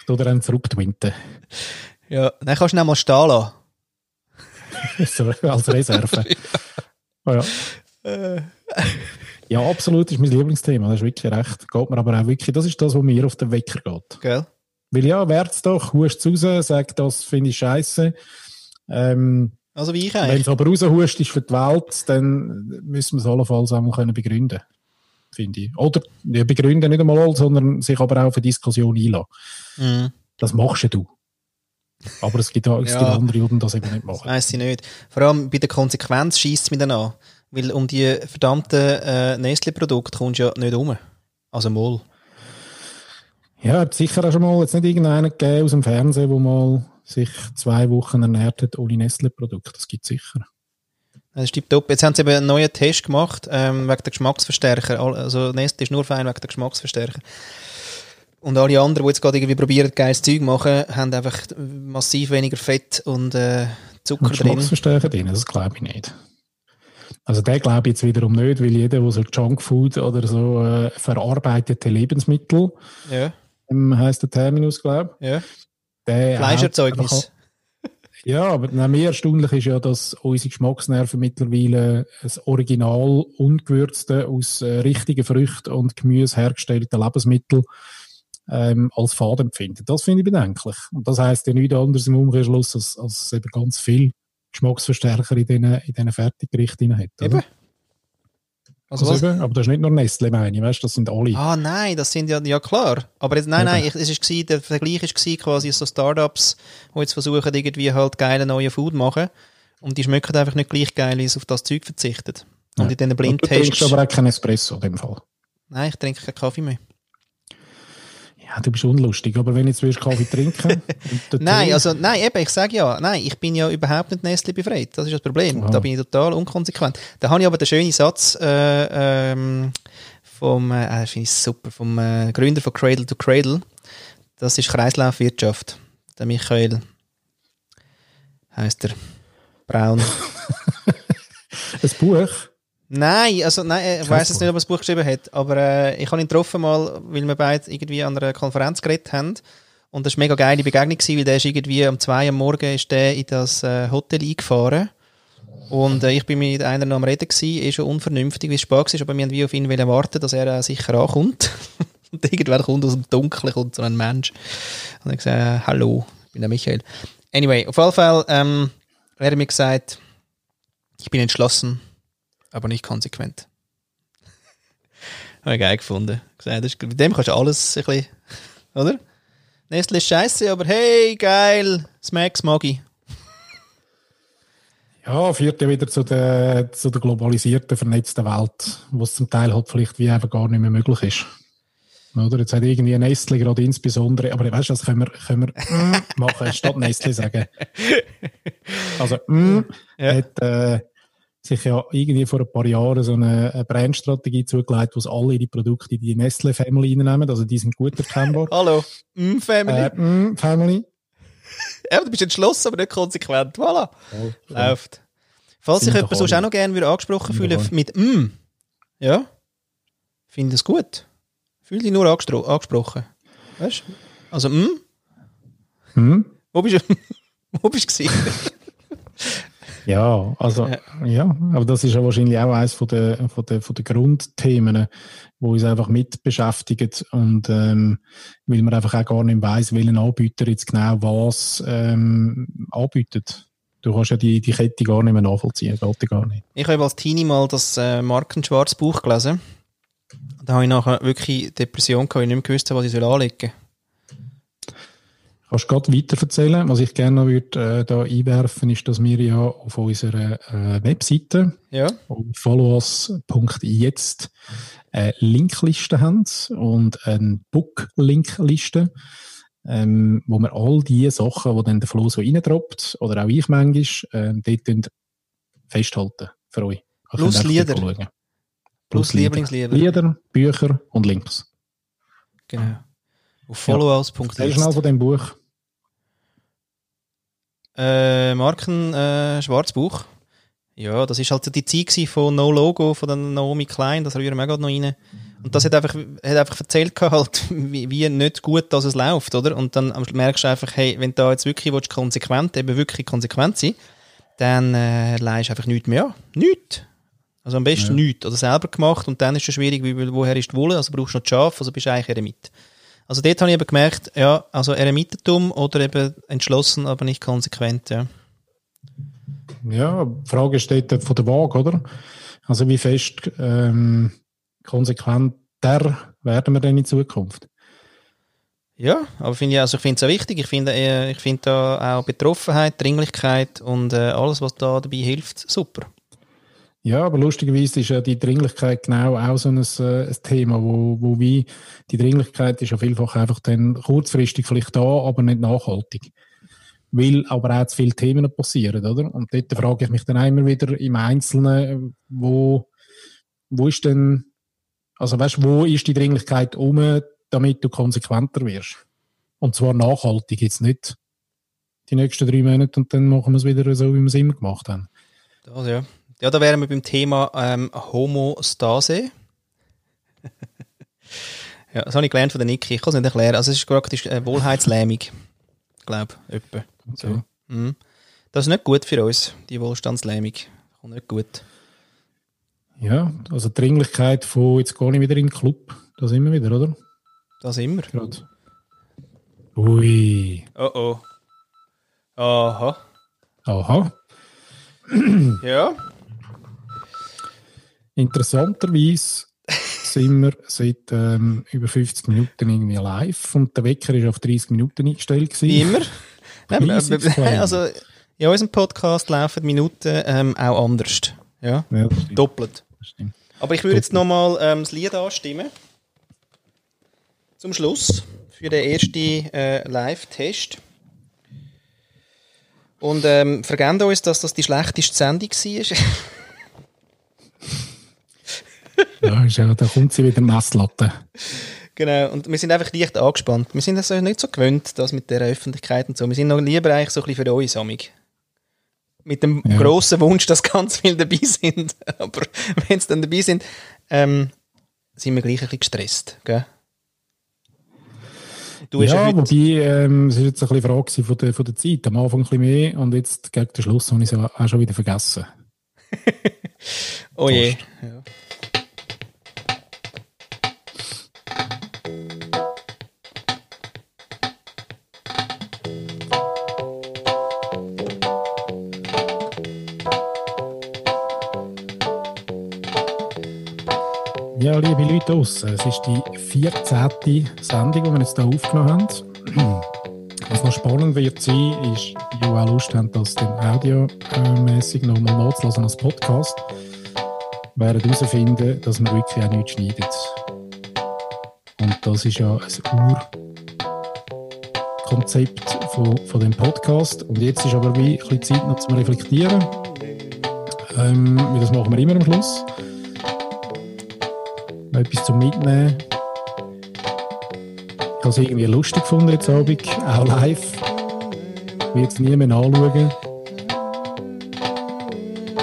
B: Oder einen zurücktwinten.
A: Ja, dann kannst du ihn auch mal stehen lassen. *laughs*
B: als Reserve. *laughs* Ah, ja.
A: Äh.
B: ja, absolut, ist mein Lieblingsthema. Das ist wirklich recht. Geht mir aber auch wirklich... Das ist das, was mir auf den Wecker geht.
A: Gell?
B: Weil ja, wär's doch, hust raus, sag, das finde ich scheiße. Ähm,
A: Also wie ich
B: Wenn
A: eigentlich.
B: es aber raushust ist für die Welt, dann müssen wir es allenfalls auch mal können begründen finde ich. Oder ja, begründen nicht einmal, sondern sich aber auch eine Diskussion einlassen.
A: Mhm.
B: Das machst ja du. Aber es gibt, auch- es
A: Ja.
B: gibt andere, die das eben nicht
A: Das
B: machen.
A: weiss ich nicht. Vor allem bei der Konsequenz schießt es mich dann an. Weil um die verdammten äh, Nestle-Produkte kommst du ja nicht um. Also mal.
B: Ja, hat sicher auch schon mal jetzt nicht irgendeinen gegeben aus dem Fernsehen, der mal sich zwei Wochen ernährt hat ohne Nestle-Produkt. Das gibt es sicher.
A: Das ist tipptopp. Jetzt haben sie eben einen neuen Test gemacht, ähm, wegen der Geschmacksverstärker. Also Nestle ist nur fein wegen der Geschmacksverstärker. Und alle anderen, die jetzt gerade irgendwie probieren, geiles Zeug machen, haben einfach massiv weniger Fett und äh, Zucker
B: Und
A: drin.
B: Geschmacksverstärker drin, das glaube ich nicht. Also der glaube ich jetzt wiederum nicht, weil jeder, der so Junkfood oder so äh, verarbeitete Lebensmittel,
A: Ja,
B: ähm, heisst der Terminus, glaube
A: ja.
B: ich, der
A: Fleischerzeugnis.
B: Ja, aber mir erstaunlich ist ja, dass unsere Geschmacksnerven mittlerweile das original ungewürzte, aus äh, richtigen Früchten und Gemüse hergestellte Lebensmittel ähm, als fad empfinden. Das finde ich bedenklich. Und das heisst ja nichts anderes im Umkehrschluss, als, als eben ganz viel Geschmacksverstärker in diesen, in diesen Fertiggerichten hat. oder?
A: Eben. Also
B: Also eben, aber das ist nicht nur Nestle, meine ich, weißt, das sind alle.
A: Ah nein, das sind ja, ja klar. Aber jetzt, nein, nein, ich, es ist der Vergleich gsi, quasi so Startups, die jetzt versuchen, irgendwie halt geile neue Food machen. Und die schmecken einfach nicht gleich geil, wie sie auf das Zeug verzichten. Und
B: Ja.
A: in diesen
B: Und du trinkst
A: Blindtests.
B: aber auch keinen Espresso in dem Fall.
A: Nein, ich trinke keinen Kaffee mehr.
B: Ja, du bist unlustig, aber wenn jetzt willst Kaffee trinken *laughs*
A: Nein, also, nein, eben, ich sage ja, nein, ich bin ja überhaupt nicht Nestle befreit. Das ist das Problem.
B: Aha.
A: Da bin ich total unkonsequent. Da habe ich aber den schönen Satz äh, ähm, vom, äh, das finde ich super, vom äh, Gründer von Cradle to Cradle. Das ist Kreislaufwirtschaft. Der Michael heißt er. Braun. *laughs*
B: ein Buch.
A: Nein, also nein, äh, ich weiß jetzt nicht, ob er das Buch geschrieben hat, aber äh, ich habe ihn getroffen mal, weil wir beide irgendwie an einer Konferenz geredet haben. Und das war eine mega geile Begegnung, gewesen, weil der ist irgendwie um zwei am Morgen ist der in das äh, Hotel eingefahren. Und äh, ich bin mit einer noch am Reden gewesen, eh schon unvernünftig, wie es spät war, aber wir haben wie auf ihn warten, dass er äh, sicher ankommt. *laughs* Und irgendwann kommt aus dem Dunkeln kommt so ein Mensch. Und ich gesagt, äh, hallo, ich bin der Michael. Anyway, auf jeden Fall, ähm, er hat mir gesagt, ich bin entschlossen, aber nicht konsequent. *laughs* Habe ich geil gefunden. Gesagt, mit dem kannst du alles ein bisschen, oder? Nestle ist scheiße, aber hey, geil, Smacks mag ich.
B: Ja, führt ja wieder zu der, zu der globalisierten, vernetzten Welt, wo es zum Teil halt vielleicht wie einfach gar nicht mehr möglich ist. Oder? Jetzt hat irgendwie Nestle gerade insbesondere, aber weißt du, das können wir, können wir mm machen, statt Nestle sagen. *laughs* Also, mm,
A: Ja.
B: hat äh, sich ja irgendwie vor ein paar Jahren so eine, eine Brandstrategie zugelegt, wo alle ihre Produkte in die Nestle-Family reinnehmen, also die sind gut erkennbar. *laughs*
A: Hallo, mm, Family.
B: äh, mm, Family. *laughs*
A: ja, du bist entschlossen, aber nicht konsequent. Voilà. Läuft. Falls sich jemand sonst auch noch gerne würde angesprochen
B: alle.
A: mit mm, ja, finde es gut. Fühl dich nur angesprochen. Weißt du? Also, mm,
B: Hm?
A: wo bist du? *laughs* wo bist du?
B: Ja, also,
A: Ja.
B: ja. aber das ist ja wahrscheinlich auch eines von der, von der, von der Grundthemen, wo uns einfach mit beschäftigen und ähm, weil man einfach auch gar nicht weiss, welchen Anbieter jetzt genau was ähm, anbietet. Du kannst ja die, die Kette gar nicht mehr nachvollziehen, geht gar nicht.
A: Ich habe als Teenie mal das äh, Markenschwarz Buch gelesen. Da habe ich nachher wirklich Depression gehabt, weil ich nicht mehr gewusst habe, was ich anlegen soll.
B: Kannst du gerade weiter erzählen? Was ich gerne noch würde, äh, da einwerfen, ist, dass wir ja auf unserer äh, Webseite
A: Ja.
B: auf followers.jetzt eine Linkliste haben und eine Book-Linkliste, ähm, wo wir all die Sachen, die dann der Flo so reindroppt, oder auch ich manchmal, ähm, dort festhalten für euch. Ihr
A: Plus Lieder. Plus
B: Lieder.
A: Lieblingslieder.
B: Lieder, Bücher und Links.
A: Genau. Auf
B: Sehr
A: followers.jetzt.
B: schnell von dem Buch.
A: Äh, Marken äh, Schwarzbuch. Ja, das ist halt so die Zeit von No Logo von der Naomi Klein, das rühren wir gerade noch rein. Und das hat einfach, hat einfach erzählt *laughs* halt, wie, wie nicht gut dass es läuft, oder? Und dann merkst du einfach, hey, wenn du da jetzt wirklich willst, konsequent, eben wirklich konsequent sein, dann äh, leist einfach nichts mehr an. Nichts. Also am besten nichts. Oder selber gemacht und dann ist es schwierig, wie, woher ist die Wolle, also brauchst du noch die Schafe, also bist du eigentlich Eremit. Also dort habe ich eben gemerkt, ja, also Eremitentum oder eben entschlossen, aber nicht konsequent, ja.
B: Ja, die Frage steht von der Waage, oder? Also wie fest ähm, konsequenter werden wir denn in Zukunft?
A: Ja, aber finde ich, also ich finde es auch wichtig. Ich finde, äh, ich finde da auch Betroffenheit, Dringlichkeit und äh, alles, was da dabei hilft, super.
B: Ja, aber lustigerweise ist ja die Dringlichkeit genau auch so ein, äh, ein Thema, wo, wo wie die Dringlichkeit ist ja vielfach einfach dann kurzfristig vielleicht da, aber nicht nachhaltig. Weil aber auch zu viele Themen passieren, oder? Und dort frage ich mich dann immer wieder im Einzelnen, wo, wo ist denn, also weißt wo ist die Dringlichkeit um, damit du konsequenter wirst? Und zwar nachhaltig, jetzt nicht die nächsten drei Monate und dann machen wir es wieder so, wie wir es immer gemacht haben.
A: Das, ja. Ja, da wären wir beim Thema ähm, Homostase. *laughs* ja, das habe ich gelernt von der Niki. Ich kann es nicht erklären. Also es ist praktisch äh, Wohlheitslähmung. Ich glaube, etwa. So. Mhm. Das ist nicht gut für uns, die Wohlstandslähmung. Kommt nicht gut.
B: Ja, also die Dringlichkeit von jetzt gar nicht wieder in den Club, da sind wir wieder, oder?
A: Das immer.
B: Gerade. Ui.
A: Oh oh. Aha.
B: Aha. *clears throat*
A: Ja.
B: Interessanterweise sind wir seit ähm, über 50 Minuten irgendwie live und der Wecker ist auf 30 Minuten eingestellt gewesen.
A: Wie immer. *laughs* Nein, äh, also in unserem Podcast laufen Minuten ähm, auch anders. Ja,
B: Ja,
A: doppelt. Aber ich würde jetzt nochmal ähm, das Lied anstimmen. Zum Schluss. Für den ersten äh, Live-Test. Und ähm, vergessen uns, dass das die schlechteste Sendung war. *laughs*
B: Ja, da kommt sie wieder Messlatte.
A: genau. Und wir sind einfach leicht angespannt. Wir sind also nicht so gewöhnt, das mit der Öffentlichkeit und so. Wir sind noch lieber eigentlich so ein bisschen für uns, Amig. Mit dem
B: Ja.
A: grossen Wunsch, dass ganz viele dabei sind. *laughs* Aber wenn sie dann dabei sind, ähm, sind wir gleich ein bisschen gestresst. Gell? Du ja,
B: ja, wobei, ähm, es ist jetzt ein bisschen eine Frage von der, von der Zeit. Am Anfang ein bisschen mehr und jetzt gegen den Schluss habe ich es auch schon wieder vergessen. *laughs*
A: oh je. Ja.
B: Ja, liebe Leute draussen, es ist die 14. Sendung, die wir jetzt hier aufgenommen haben. Was noch spannend wird sein, ist, die auch Lust haben, das dann audiomässig nochmal nachzulassen als Podcast, werden herausfinden, dass wir wirklich auch nichts schneiden. Und das ist ja ein Urkonzept von, von dem Podcast. Und jetzt ist aber wie ein bisschen Zeit noch zum Reflektieren. Ähm, das machen wir immer am Schluss noch etwas zum Mitnehmen. Ich habe es irgendwie lustig gefunden jetzt Abend, auch live. Ich will jetzt niemand anschauen.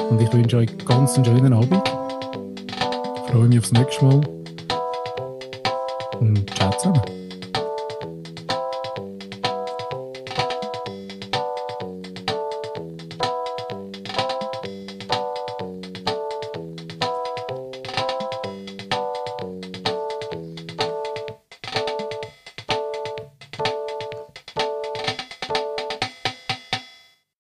B: Und ich wünsche euch ganz einen schönen Abend. Ich freue mich aufs nächste Mal. Und ciao zusammen.